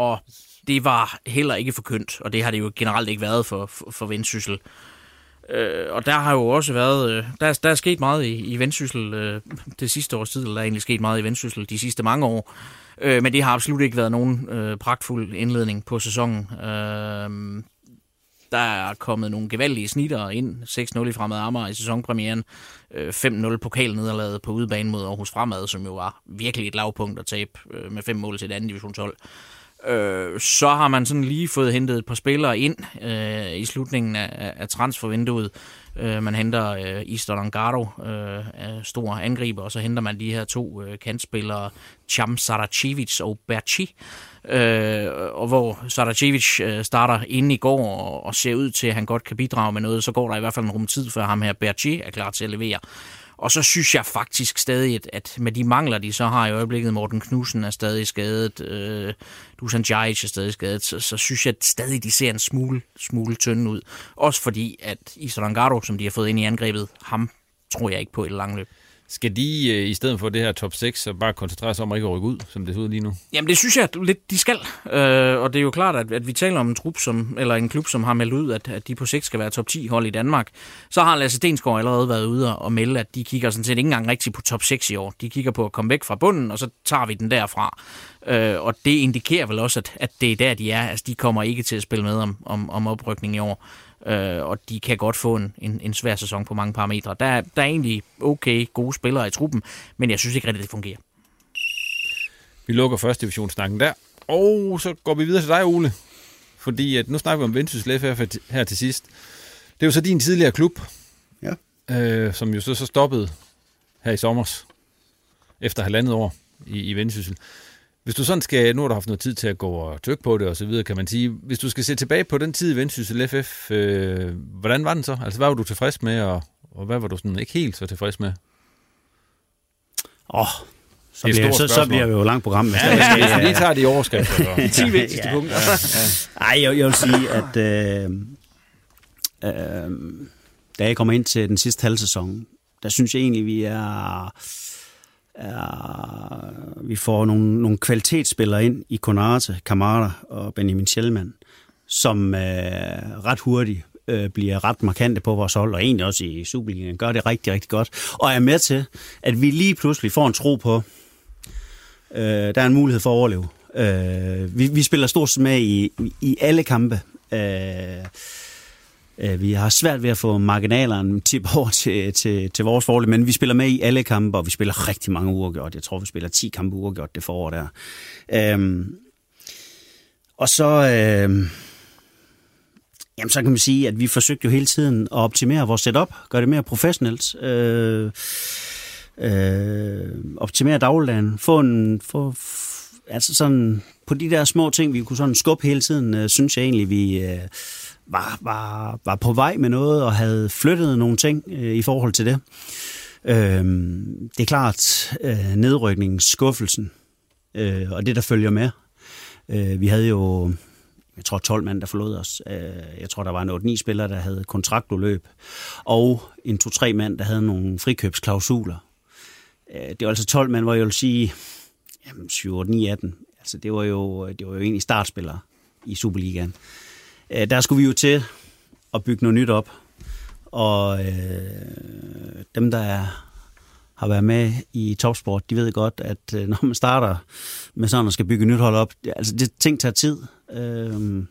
og det var heller ikke forkyndt, og det har det jo generelt ikke været for, for, for Vendsyssel. Øh, og der har jo også været, øh, der, der er sket meget i, i Vendsyssel øh, det sidste års tid, eller der er egentlig sket meget i Vendsyssel de sidste mange år, øh, men det har absolut ikke været nogen øh, pragtfuld indledning på sæsonen. Øh, Der er kommet nogle gevaldige snitter ind. 6-0 i Fremad Amager i sæsonpremieren. Øh, 5-0 pokalnederlaget på udebane mod Aarhus Fremad, som jo var virkelig et lavpunkt at tabe øh, med fem mål til et andet divisionshold. Øh, så har man sådan lige fået hentet et par spillere ind øh, i slutningen af, af transfervinduet. Øh, man henter øh, Easton Angaro, øh, stor angriber, og så henter man de her to øh, kantspillere, Cham Saracevic og Berchi. Øh, og hvor Saracevic øh, starter inde i går og, og ser ud til, at han godt kan bidrage med noget, så går der i hvert fald en rum tid, før ham her Berchi er klar til at levere. Og så synes jeg faktisk stadig, at med de mangler, de så har i øjeblikket, Morten Knudsen er stadig skadet, øh, Dusan Djajic er stadig skadet, så, så synes jeg at stadig, de ser en smule, smule tynde ud. Også fordi, at Isra som de har fået ind i angrebet, ham tror jeg ikke på i det lange løb. Skal de øh, i stedet for det her top 6 så bare koncentrere sig om at ikke rykke ud, som det ser ud lige nu? Jamen det synes jeg at lidt, de skal. Øh, og det er jo klart, at, at vi taler om en trup, som, eller en klub, som har meldt ud, at, at de på sigt skal være top 10 hold i Danmark. Så har Lasse Stensgaard allerede været ude og melde, at de kigger sådan set ikke engang rigtigt på top 6 i år. De kigger på at komme væk fra bunden, og så tager vi den derfra. Øh, og det indikerer vel også, at, at det er der, de er. Altså de kommer ikke til at spille med om, om, om oprykning i år øh, og de kan godt få en, en, en svær sæson på mange parametre. Der, der er egentlig okay gode spillere i truppen, men jeg synes ikke rigtig, det fungerer. Vi lukker første divisionssnakken der, og så går vi videre til dig, Ole. Fordi at nu snakker vi om Vendsyssel her, her til sidst. Det er jo så din tidligere klub, ja. øh, som jo så, så stoppede her i sommer, efter halvandet år i, i Vendsyssel. Hvis du sådan skal, nu har du haft noget tid til at gå og tykke på det og så videre, kan man sige, hvis du skal se tilbage på den tid i Vendsyssel FF, øh, hvordan var den så? Altså, hvad var du tilfreds med, og, og hvad var du sådan ikke helt så tilfreds med? Åh, oh, så, bliver, så, så bliver vi jo langt program. Hvis ja, ja, ja, ja. lige tager de overskrifter. 10 vigtigste ja, punkter. Ja, ja. [laughs] [laughs] Ej, jeg, jeg vil sige, at øh, øh, da jeg kommer ind til den sidste halvsæson, der synes jeg egentlig, vi er vi får nogle, nogle kvalitetsspillere ind i Konate, Kamara og Benjamin Schellmann, som øh, ret hurtigt øh, bliver ret markante på vores hold, og egentlig også i Superligaen gør det rigtig, rigtig godt, og er med til, at vi lige pludselig får en tro på, øh, der er en mulighed for at overleve. Øh, vi, vi spiller stort set med i, i alle kampe. Øh, Øh, Øh, vi har svært ved at få marginalerne tip over [laughs] til, til, til vores fordel, men vi spiller med i alle kampe, og vi spiller rigtig mange uafgjort. Jeg tror, vi spiller 10 kampe uafgjort det forår der. Øhm, og så, øhm, jamen, så kan man sige, at vi forsøgte jo hele tiden at optimere vores setup, gøre det mere professionelt, øh, øh, optimere dagligdagen, få en, få, altså sådan, på de der små ting, vi kunne sådan skubbe hele tiden, øh, synes jeg egentlig, vi... Øh, var, var, var på vej med noget og havde flyttet nogle ting øh, i forhold til det. Øh, det er klart øh, nedrykningen, skuffelsen øh, og det, der følger med. Øh, vi havde jo, jeg tror 12 mand, der forlod os. Øh, jeg tror, der var en 8-9 spillere, der havde kontraktudløb, og en 2-3 mand, der havde nogle frikøbsklausuler. Øh, det var altså 12 mand, hvor jeg vil sige, jamen 7, 9, 18. Altså, det var jo, det var jo egentlig startspillere i Superligaen. Øh, der skulle vi jo til at bygge noget nyt op. Og øh, dem, der er, har været med i topsport, de ved godt, at øh, når man starter med sådan at skal bygge nyt hold op, det, altså det ting tager tid. Øh,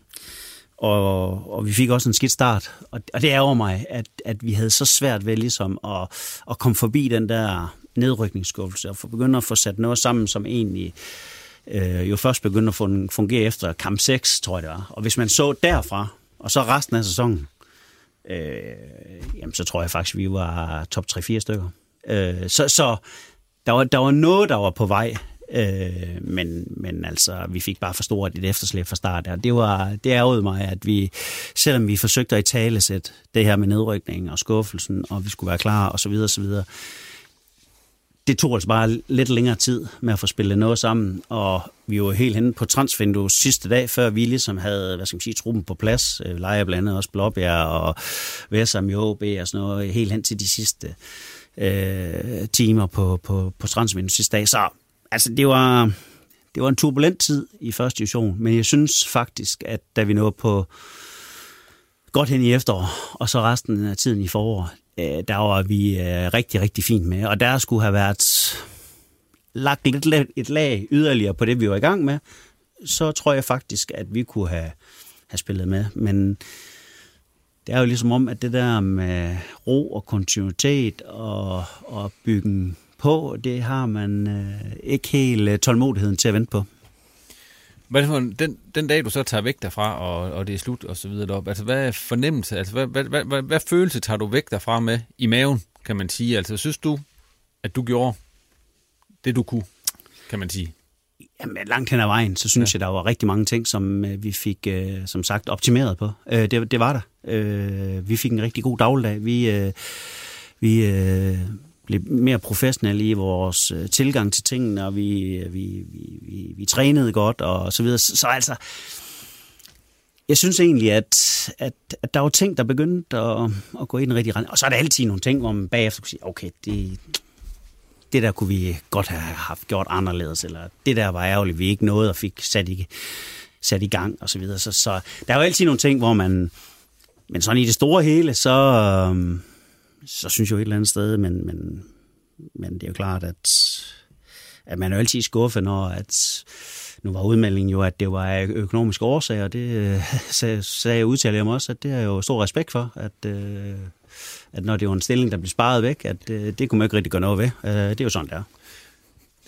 og, og vi fik også en skidt start. Og, og det er over mig, at, at vi havde så svært ved ligesom at, at komme forbi den der nedrykningsskuffelse og begynde at få sat noget sammen, som egentlig øh, jo først begyndte at fungere efter kamp 6, tror jeg det var. Og hvis man så derfra, og så resten af sæsonen, øh, jamen så tror jeg faktisk, vi var top 3-4 stykker. Øh, så så der, var, der var noget, der var på vej, øh, men, men altså, vi fik bare for stort et efterslæb fra start. Og det, var, det ærgede mig, at vi, selvom vi forsøgte at i tale sætte det her med nedrykningen og skuffelsen, og vi skulle være klar, og så videre, og så videre, det tog altså bare lidt længere tid med at få spillet noget sammen, og vi var helt henne på transvindue sidste dag, før vi ligesom havde, hvad skal man sige, truppen på plads. Øh, Leje blandt andet også Blåbjerg og Vesam i OB og sådan noget, helt hen til de sidste øh, timer på, på, på transvindue sidste dag. Så altså, det var, det var en turbulent tid i første division, men jeg synes faktisk, at da vi nåede på godt hen i efterår, og så resten af tiden i forår, øh, der var vi øh, rigtig, rigtig fint med. Og der skulle have været lagt lidt et lag yderligere på det, vi var i gang med, så tror jeg faktisk, at vi kunne have, have spillet med. Men det er jo ligesom om, at det der med ro og kontinuitet og, og byggen på, det har man øh, ikke helt øh, tålmodigheden til at vente på. Hvad for, den, den dag, du så tager væk derfra, og, og det er slut og så videre deroppe, altså hvad er fornemmelse, altså hvad, hvad, hvad, hvad, hvad følelse tager du væk derfra med i maven, kan man sige? Altså synes du, at du gjorde det, du kunne, kan man sige? Jamen, langt hen ad vejen, så synes ja. jeg, der var rigtig mange ting, som øh, vi fik, øh, som sagt, optimeret på. Øh, det, det var der. Øh, vi fik en rigtig god dagligdag. Vi, øh, vi øh, blev mere professionelle i vores øh, tilgang til tingene, og vi, øh, vi, vi, vi, vi trænede godt, og så videre. Så, så altså, jeg synes egentlig, at, at, at der var ting, der begyndte at, at gå i den rigtige retning. Og så er der altid nogle ting, hvor man bagefter kunne sige, okay, det, det der kunne vi godt have haft gjort anderledes, eller det der var ærgerligt, vi ikke nåede og fik sat i, sat i gang, og så videre. Så, så der er jo altid nogle ting, hvor man, men sådan i det store hele, så, øhm, så synes jeg jo et eller andet sted, men, men, men det er jo klart, at, at man er jo altid skuffet, når at, nu var udmeldingen jo, at det var økonomiske årsager, det [laughs] sagde, sagde jeg mig også, at det er jo stor respekt for, at, øh, at når det var en stilling, der blev sparet væk, at øh, det kunne man ikke rigtig gøre noget ved. Øh, det er jo sådan, det er.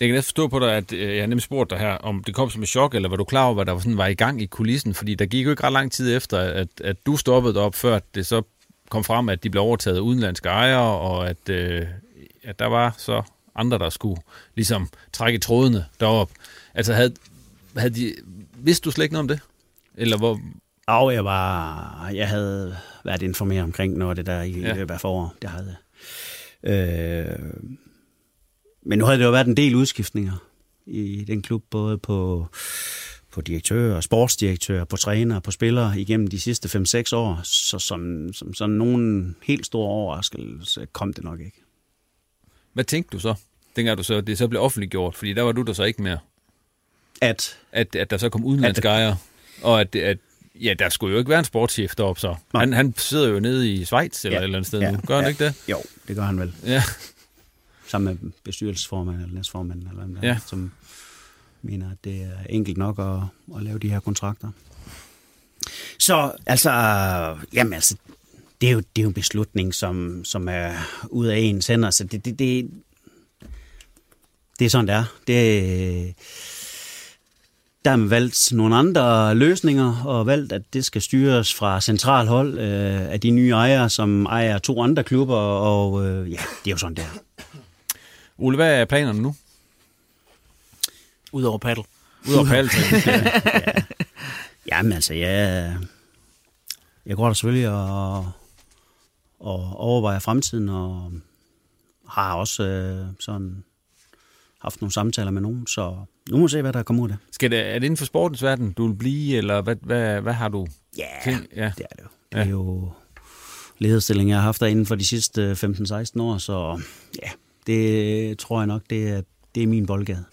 Jeg kan næsten forstå på dig, at jeg nemlig spurgte dig her, om det kom som et chok, eller var du klar over, hvad der var, sådan, var i gang i kulissen? Fordi der gik jo ikke ret lang tid efter, at, at du stoppede op, før det så kom frem, at de blev overtaget af udenlandske ejere, og at, øh, at der var så andre, der skulle ligesom trække trådene derop. Altså havde, havde de, vidste du slet ikke noget om det? Eller hvor... Og jeg var, jeg havde været informeret omkring noget af det der i ja. løbet af forår. Det havde jeg. Øh, men nu havde det jo været en del udskiftninger i den klub, både på, på direktører, sportsdirektører, på trænere, på spillere igennem de sidste 5-6 år. Så som, som sådan nogen helt stor overraskelse kom det nok ikke. Hvad tænkte du så, dengang du så, det så blev offentliggjort? Fordi der var du der så ikke mere. At? At, at der så kom udenlandske ejere, og at, at Ja, der skulle jo ikke være en sportschef deroppe så. Han, han sidder jo nede i Schweiz eller ja. et eller andet sted ja. nu. Gør ja. han ikke det? Jo, det gør han vel. Ja. Sammen med bestyrelsesformand eller næstformand, eller hvad ja. som mener, at det er enkelt nok at, at lave de her kontrakter. Så altså, jamen altså, det er jo, det er jo en beslutning, som, som er ud af ens hænder, så det, det, det, det er sådan, det er. Det, der har man valgt nogle andre løsninger, og valgt, at det skal styres fra central hold øh, af de nye ejere, som ejer to andre klubber, og øh, ja, det er jo sådan, der. Ole, hvad er planerne nu? Udover paddle. Udover paddle, [laughs] ja. ja. Jamen altså, jeg, jeg går der selvfølgelig og, og overvejer fremtiden, og har også øh, sådan haft nogle samtaler med nogen, så nu må vi se, hvad der kommer ud af det. Skal det, er det inden for sportens verden, du vil blive, eller hvad, hvad, hvad har du ja, tænkt? Ja, det er det jo. Det er ja. jo lederstilling, jeg har haft der inden for de sidste 15-16 år, så ja, det tror jeg nok, det er, det er min boldgade.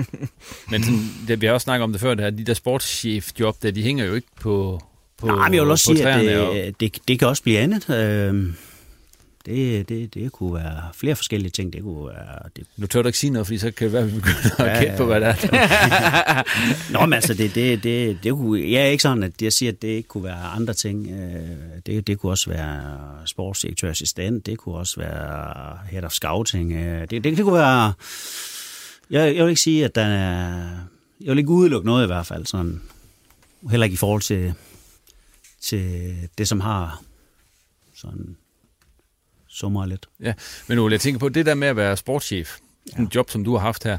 [laughs] men sådan, det, vi har også snakket om det før, det her, de der sportschef-job, der, de hænger jo ikke på, på Nej, men jeg vil også sige, at det, og... det, det kan også blive andet. Øh, det, det, det kunne være flere forskellige ting. Det kunne være... Det... Nu tør du ikke sige noget, fordi så kan det være, at vi begynder at gætte på, hvad det er. [laughs] Nå, men altså, det, det, det, det kunne, jeg er ikke sådan, at jeg siger, at det ikke kunne være andre ting. Øh, det, det kunne også være sportsdirektørassistent, det kunne også være head of scouting. Øh, det, det, det kunne være... Jeg, jeg vil ikke sige, at der er... Jeg vil ikke udelukke noget i hvert fald, sådan, heller ikke i forhold til, til det, som har sådan summer lidt. Ja, men Ole, jeg tænker på, det der med at være sportschef, ja. en job, som du har haft her,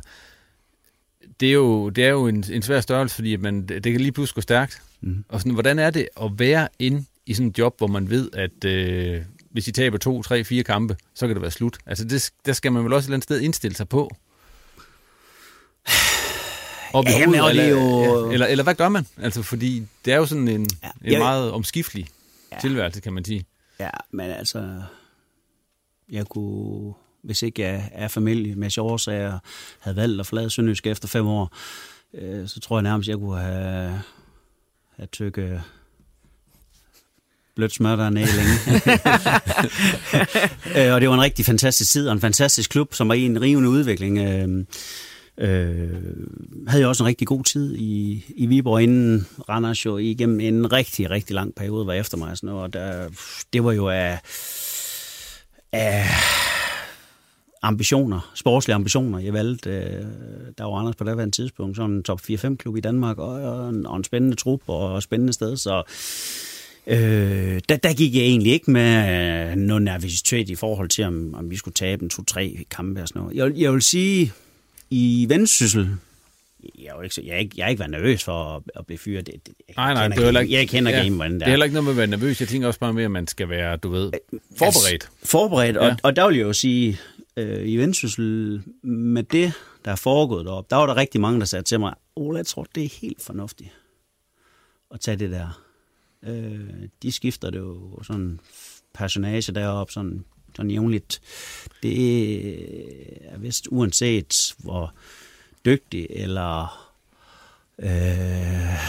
det er jo, det er jo en, en svær størrelse, fordi man, det kan lige pludselig gå stærkt. Mm. Og sådan, hvordan er det at være ind i sådan et job, hvor man ved, at øh, hvis I taber to, tre, fire kampe, så kan det være slut. Altså, det, der skal man vel også et eller andet sted indstille sig på. [sighs] Og ja, jamen, eller, det jo... Ja, eller, eller hvad gør man? Altså, fordi det er jo sådan en, ja, en jeg... meget omskiftelig ja. tilværelse, kan man sige. Ja, men altså, jeg kunne, hvis ikke jeg er familie med årsager, havde valgt at flade Sønderjysk efter fem år, øh, så tror jeg nærmest, jeg kunne have, have tykket blødt smør dernede længe. [laughs] øh, og det var en rigtig fantastisk tid, og en fantastisk klub, som var i en rivende udvikling. Øh, Øh, havde jo også en rigtig god tid i, i Viborg, inden Randers jo igennem en rigtig, rigtig lang periode var efter mig. Sådan noget, og der, det var jo af, af ambitioner, sportslige ambitioner. Jeg valgte, øh, der var Anders på daværende tidspunkt, sådan en top 4-5 klub i Danmark, og, og, en, og en spændende trup og et spændende sted, så øh, der, der gik jeg egentlig ikke med øh, noget nervøsitet i forhold til, om, om vi skulle tabe en 2-3 kampe og sådan noget. Jeg, jeg vil sige, i vendsyssel, jeg er, ikke, jeg, er ikke, jeg er ikke været nervøs for at, at blive fyret. Det, det, jeg nej, nej, det er heller ikke, jeg kender ja, game, hvordan det er. Det er heller ikke noget med at være nervøs. Jeg tænker også bare med, at man skal være, du ved, forberedt. Altså, forberedt, ja. og, og der vil jeg jo sige, øh, i vendsyssel, med det, der er foregået deroppe, der var der rigtig mange, der sagde til mig, Ole, jeg tror, det er helt fornuftigt at tage det der. Øh, de skifter det jo sådan personage deroppe, sådan, sådan jævnligt. Det er vist uanset, hvor dygtig eller øh,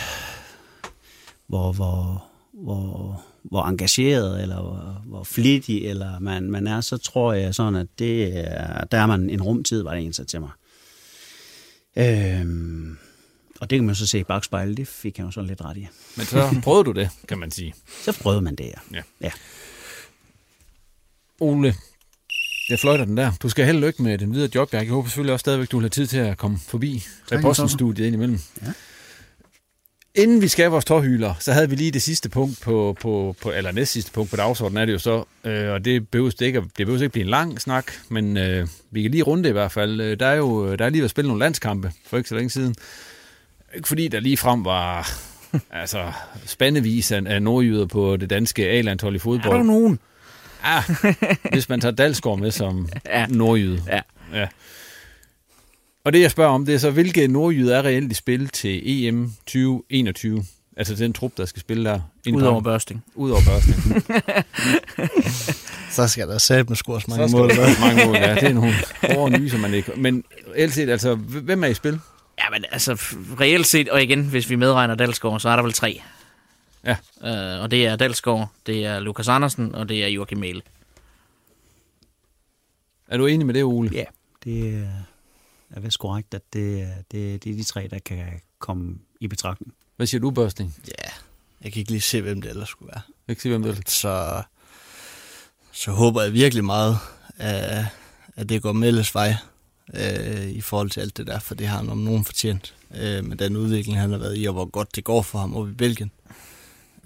hvor, hvor, hvor, hvor engageret eller hvor, hvor flittig eller man, man er, så tror jeg sådan, at det er, der er man en rumtid, var det en til mig. Øhm, og det kan man så se i bagspejlet, det fik jeg jo så lidt ret i. Men så [laughs] prøvede du det, kan man sige. Så prøvede man det, ja. ja. ja. Ole, jeg fløjter den der. Du skal held lykke med den videre job, Jeg håber selvfølgelig også stadigvæk, du have tid til at komme forbi Reposten-studiet indimellem. Ja. Inden vi skal vores tårhyler, så havde vi lige det sidste punkt på, på, på eller næst sidste punkt på dagsordenen er det jo så, øh, og det behøver det ikke, det behøver ikke blive en lang snak, men øh, vi kan lige runde det i hvert fald. Øh, der er jo der er lige været spillet nogle landskampe for ikke så længe siden. Ikke fordi der lige frem var [laughs] altså spændevis af, af nordjyder på det danske A-landshold i fodbold. Er der nogen? Ja, hvis man tager Dalsgaard med som [laughs] ja. nordjyde. Ja. ja. Og det jeg spørger om, det er så, hvilke nordjyder er reelt i spil til EM 2021? Altså den trup, der skal spille der. Udover børsting. Udover børsting. [laughs] så skal der sætte med scores mange så mål. Så mange mål, ja. Det er nogle [laughs] hårde nye, som man ikke... Men reelt set, altså, hvem er i spil? Ja, men altså, reelt set, og igen, hvis vi medregner Dalsgaard, så er der vel tre. Ja. Øh, og det er Dalsgaard, det er Lukas Andersen, og det er Joachim Mæle. Er du enig med det, Ole? Ja, det er vist korrekt, at det, det, det er de tre, der kan komme i betragtning. Hvad siger du, Børsting? Ja, jeg kan ikke lige se, hvem det ellers skulle være. Jeg kan ikke se, hvem det ellers. Så, så håber jeg virkelig meget, at, at det går Melles vej øh, i forhold til alt det der, for det har han om nogen fortjent øh, med den udvikling, han har været i, og hvor godt det går for ham oppe i Belgien.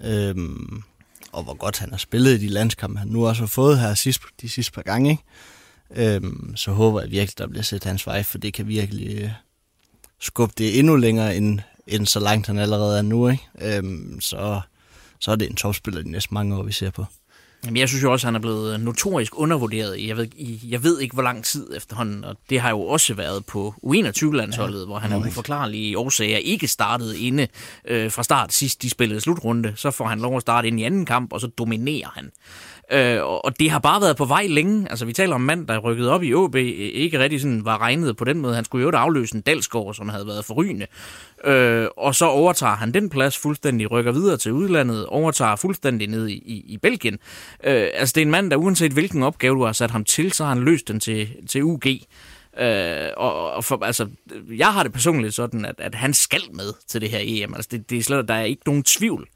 Øhm, og hvor godt han har spillet i de landskampe, han nu også har fået her sidst, de sidste par gange. Ikke? Øhm, så håber jeg virkelig, der bliver set hans vej, for det kan virkelig øh, skubbe det endnu længere, end, end så langt han allerede er nu. Ikke? Øhm, så, så er det en topspiller de næste mange år, vi ser på. Jamen, jeg synes jo også, at han er blevet notorisk undervurderet. Jeg ved, jeg ved ikke, hvor lang tid efterhånden, og det har jo også været på U21-landsholdet, ja, hvor han er uforklarlige årsager ikke startede inde øh, fra start sidst de spillede slutrunde. Så får han lov at starte ind i anden kamp, og så dominerer han. Øh, og det har bare været på vej længe. Altså, vi taler om en mand, der rykket op i OB, ikke rigtig sådan var regnet på den måde. Han skulle jo afløse en Dalsgaard, som havde været forrygende. Øh, og så overtager han den plads fuldstændig, rykker videre til udlandet, overtager fuldstændig ned i, i, i Belgien. Øh, altså, det er en mand, der uanset hvilken opgave du har sat ham til, så har han løst den til, til UG. Øh, og, og for, altså, jeg har det personligt sådan, at, at han skal med til det her EM. Altså, det, det er slet, der er ikke nogen tvivl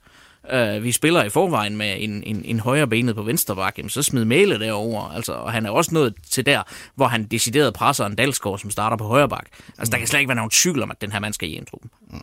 øh, vi spiller i forvejen med en, en, en højre benet på venstre bakke, så smid Mæle derover. Altså, og han er også nået til der, hvor han decideret presser en Dalsgaard, som starter på højre bak. Altså, der kan slet ikke være nogen tvivl om, at den her mand skal i en truppen. Mm.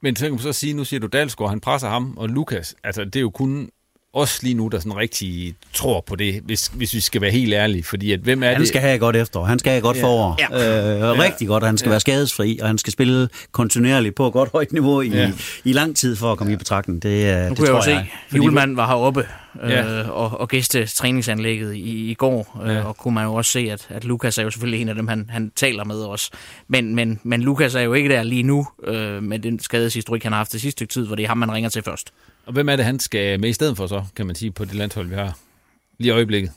Men så kan man så sige, nu siger du Dalsgaard, han presser ham, og Lukas, altså det er jo kun os lige nu, der sådan rigtig tror på det, hvis, hvis vi skal være helt ærlige. Fordi at, hvem er han det? skal have godt efter, han skal have godt ja. forår. Ja. Øh, ja. Rigtig godt, han skal ja. være skadesfri, og han skal spille kontinuerligt på et godt højt niveau i, ja. i lang tid for at komme ja. i betragtning. Det, nu det tror jeg, jeg se, Julemand var heroppe ja. øh, og, og gæste træningsanlægget i, i går, øh, ja. og kunne man jo også se, at, at Lukas er jo selvfølgelig en af dem, han, han taler med os. Men, men, men Lukas er jo ikke der lige nu øh, med den skadeshistorik, han har haft det sidste stykke tid, hvor det er ham, man ringer til først. Og hvem er det, han skal med i stedet for så, kan man sige, på det landshold, vi har lige i øjeblikket?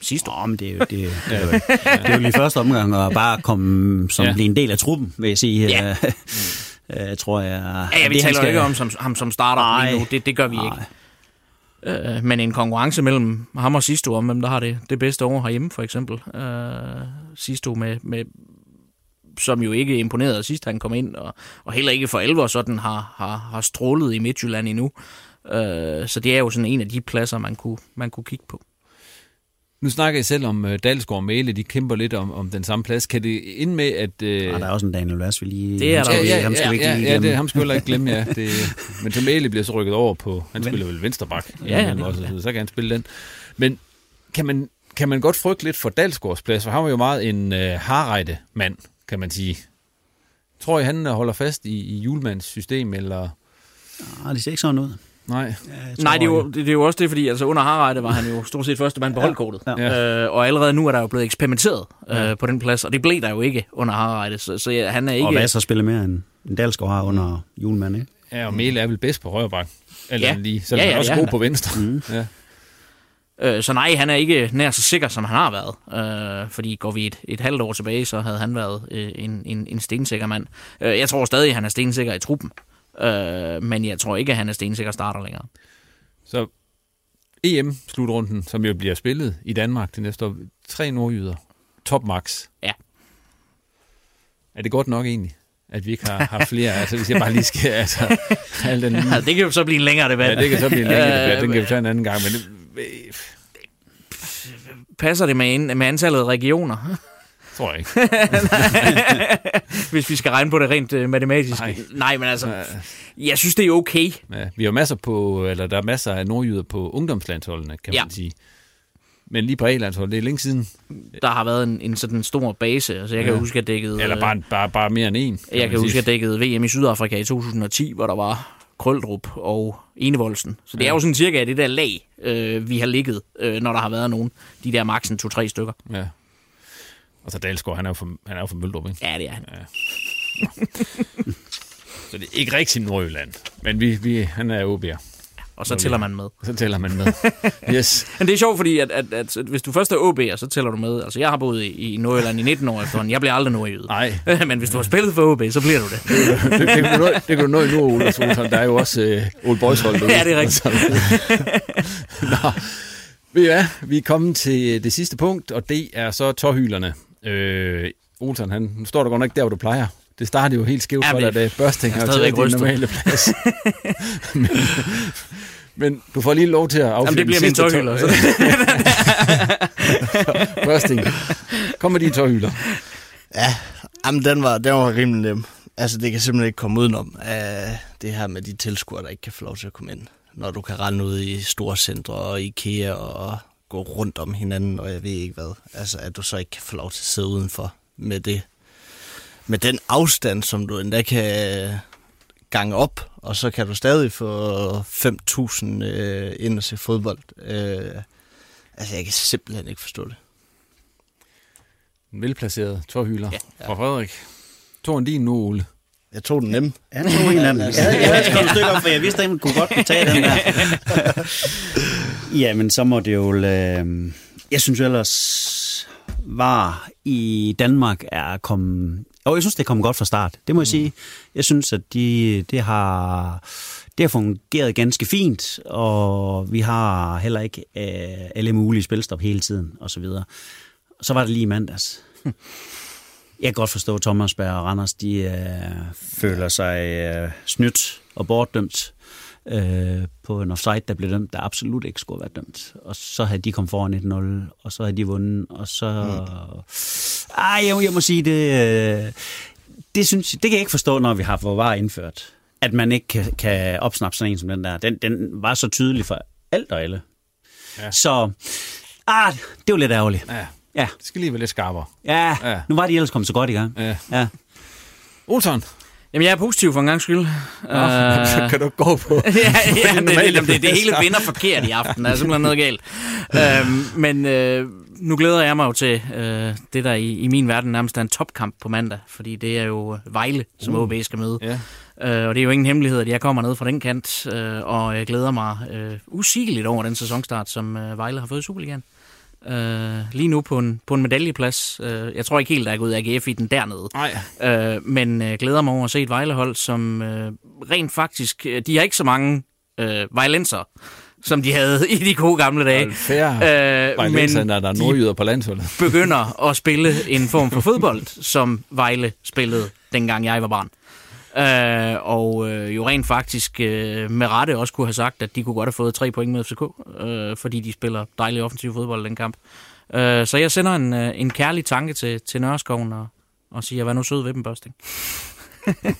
Sidste år. men det er jo, det, det, er jo, [laughs] [laughs] det er jo lige første omgang at bare komme som ja. blive en del af truppen, vil jeg sige. Ja. øh, tror jeg. Ja, ja vi det, taler skal... ikke om som, ham som starter Ej. lige nu. Det, det gør vi Ej. ikke. Øh, men en konkurrence mellem ham og sidste om hvem der har det, det bedste år herhjemme, for eksempel. Øh, sidste med, med som jo ikke imponerede sidst han kom ind, og, og heller ikke for alvor sådan har, har, har strålet i Midtjylland endnu. Øh, så det er jo sådan en af de pladser, man kunne, man kunne kigge på. Nu snakker I selv om uh, Dalsgaard og Mæle, de kæmper lidt om, om den samme plads. Kan det ind med, at... Uh... Ja, der er også en Daniel Vass, vi lige... Det er der ja, ja, ham skal ja, vi ikke ja, lige ja, det, ham skal vi ikke glemme, ja. [laughs] Det, men til Mæle bliver så rykket over på... Han spiller vel vensterbak. Ja, ja, også, ja. Så kan han spille den. Men kan man, kan man godt frygte lidt for Dalsgaards plads? For han var jo meget en uh, harrejde mand, kan man sige. Tror I, han holder fast i, i julemands system, eller... Ah, det ser ikke sådan ud. Nej. Ja, Nej, det er, jo, det, er jo også det, fordi altså under Harreide var han jo stort set første mand på holdkortet. Ja. Øh, og allerede nu er der jo blevet eksperimenteret øh, på den plads, og det blev der jo ikke under Harreide, så, så ja, han er ikke... Og Vass har spillet mere end, end Dalsgaard har under julemand, ikke? Ja, og Mæle er vel bedst på højre bak. Eller Ja. ja. lige. Så Ja, ja, ja, er også er god han på venstre. Mm. Ja. Øh, så nej, han er ikke nær så sikker, som han har været. Øh, fordi går vi et, et halvt år tilbage, så havde han været øh, en, en, en stensikker mand. Øh, jeg tror stadig, at han er stensikker i truppen. Øh, men jeg tror ikke, at han er stensikker starter længere. Så EM-slutrunden, som jo bliver spillet i Danmark til næste år. Tre nordjyder. Top max. Ja. Er det godt nok egentlig, at vi ikke har, har flere? altså, hvis jeg bare lige skal... Altså, [laughs] al den, Ja, det kan jo så blive en længere debat. ja, det kan så blive en længere Øh, debat. Den kan vi tage en anden gang. Men det, Passer det med, med antallet af regioner? Tror jeg ikke. [laughs] Hvis vi skal regne på det rent øh, matematisk. Nej. Nej, men altså, jeg synes, det er okay. Ja, vi har masser på, eller der er masser af nordjyder på ungdomslandsholdene, kan Ja. man sige. Men lige på A-landsholdet, det er længe siden. Der har været en, en sådan stor base. Altså, jeg kan Ja. huske, at dækket... Eller øh, bare, bare, bare mere end en. Jeg kan huske, at dækket VM i Sydafrika i 2010, hvor der var Krøldrup og Enevoldsen. Så det Ja. er jo sådan cirka det der lag, øh, vi har ligget, øh, når der har været nogen. De der maksen to-tre stykker. Ja. Og så Dalsgaard, han er jo fra, han er jo fra Møldrup, ikke? Ja, det er han. Ja. så det er ikke rigtig Nordjylland. Men vi, vi, han er OB'er. Og så tæller man med. Så tæller man med. Yes. [laughs] Men det er sjovt, fordi at, at, at, hvis du først er OB'er, så tæller du med. Altså, jeg har boet i, i Nordjylland i 19 år efterhånden. Jeg bliver aldrig nordjyde. Nej. [laughs] Men hvis du har spillet for OB, så bliver du det. det, det, kan du nå, det kan du nå i nu, Ole Solsson. Der er jo også øh, Ole Boys hold. Ja, det er rigtigt. [laughs] Nå. Ved I hvad? Vi er kommet til det sidste punkt, og det er så tårhylerne. Øh, Olsen, han, nu står der godt nok der, hvor du plejer. Det startede jo helt skævt Ja, for dig, da børsting jeg er har taget din normale plads. [laughs] men, men du får lige lov til at affinde Jamen, det bliver min tår- [laughs] Børsting. Kom med dine tårhylder. Ja, jamen, den var, den var rimelig nem. Altså, det kan simpelthen ikke komme udenom af det her med de tilskuere, der ikke kan få lov til at komme ind. Når du kan rende ud i store centre og IKEA og gå rundt om hinanden, og jeg ved ikke hvad. Altså, at du så ikke kan få lov til at sidde udenfor med det. Med den afstand, som du endda kan gange op, og så kan du stadig få 5.000 øh, ind og se fodbold. Øh, altså, jeg kan simpelthen ikke forstå det. En velplaceret tårhylder ja, ja. fra Frederik. Tog en din nu, Ole. Jeg tog den nem. Ja, to en anden. Jeg havde, jeg havde skrevet et stykke op, for jeg vidste, at man kunne godt kunne tage den der. [laughs] Jamen, så må det jo... Øh, jeg synes jo ellers, var i Danmark er kommet... Og jeg synes, det er kommet godt fra start. Det må jeg sige. Jeg synes, at de, det har... Det har fungeret ganske fint, og vi har heller ikke øh, alle mulige spilstop hele tiden, og så videre. Så var det lige i mandags. [laughs] Jeg kan godt forstå, at Thomas Berg og Randers, de øh, føler sig øh, snydt og bortdømt øh, på en offside, der blev dømt, der absolut ikke skulle have været dømt. Og så havde de kommet foran 1-0, og så havde de vundet, og så... Mm. Ej, jeg, jeg må sige, det, øh, det, synes, det kan jeg ikke forstå, når vi har fået var indført. At man ikke kan, kan opsnappe sådan en som den der. Den, den var så tydelig for alt og alle. Ja. Så, ah, det var lidt ærgerligt. Ja. Ja. Det skal lige være lidt skarpere. Ja, Ja. nu var de ellers kommet så godt i gang. Ja. ja. Olsen. Jamen, jeg er positiv for en gang skyld. Øh, [laughs] så kan du gå på... [laughs] ja, ja, det, normale det, det, det hele vinder forkert i aften. Der er simpelthen noget galt. øhm, men øh, nu glæder jeg mig jo til øh, det, der i, i min verden nærmest er en topkamp på mandag. Fordi det er jo Vejle, som Uh. OB skal møde. Ja. Øh, og det er jo ingen hemmelighed, at jeg kommer ned fra den kant, øh, og jeg glæder mig øh, usigeligt over den sæsonstart, som øh, Vejle har fået i Superligaen. Øh, lige nu på en, på en medaljeplads. Øh, jeg tror ikke helt, der er gået AGF i den dernede. Nej. Øh, men øh, glæder mig over at se et Vejlehold, som øh, rent faktisk... Øh, de har ikke så mange øh, vejlenser, som de havde [laughs] i de gode gamle dage. Fair. Øh, men er der nordjyder på landsholdet. begynder [laughs] at spille en form for fodbold, som Vejle spillede, dengang jeg var barn. Øh, og øh, jo rent faktisk øh, med rette også kunne have sagt, at de kunne godt have fået tre point med FCK, øh, fordi de spiller dejlig offensiv fodbold den kamp. Øh, så jeg sender en, øh, en kærlig tanke til, til Nørreskoven og, og siger, vær nu sød ved dem, Børsting. [laughs]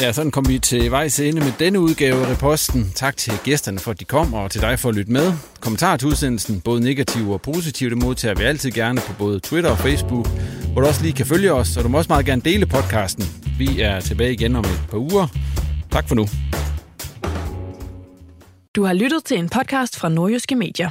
Ja, sådan kom vi til vejs ende med denne udgave af Reposten. Tak til gæsterne for, at de kom, og til dig for at lytte med. Kommentarer til udsendelsen, både negative og positive, det modtager vi altid gerne på både Twitter og Facebook, hvor du også lige kan følge os, og du må også meget gerne dele podcasten. Vi er tilbage igen om et par uger. Tak for nu. Du har lyttet til en podcast fra Nordjyske Medier.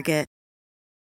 Target.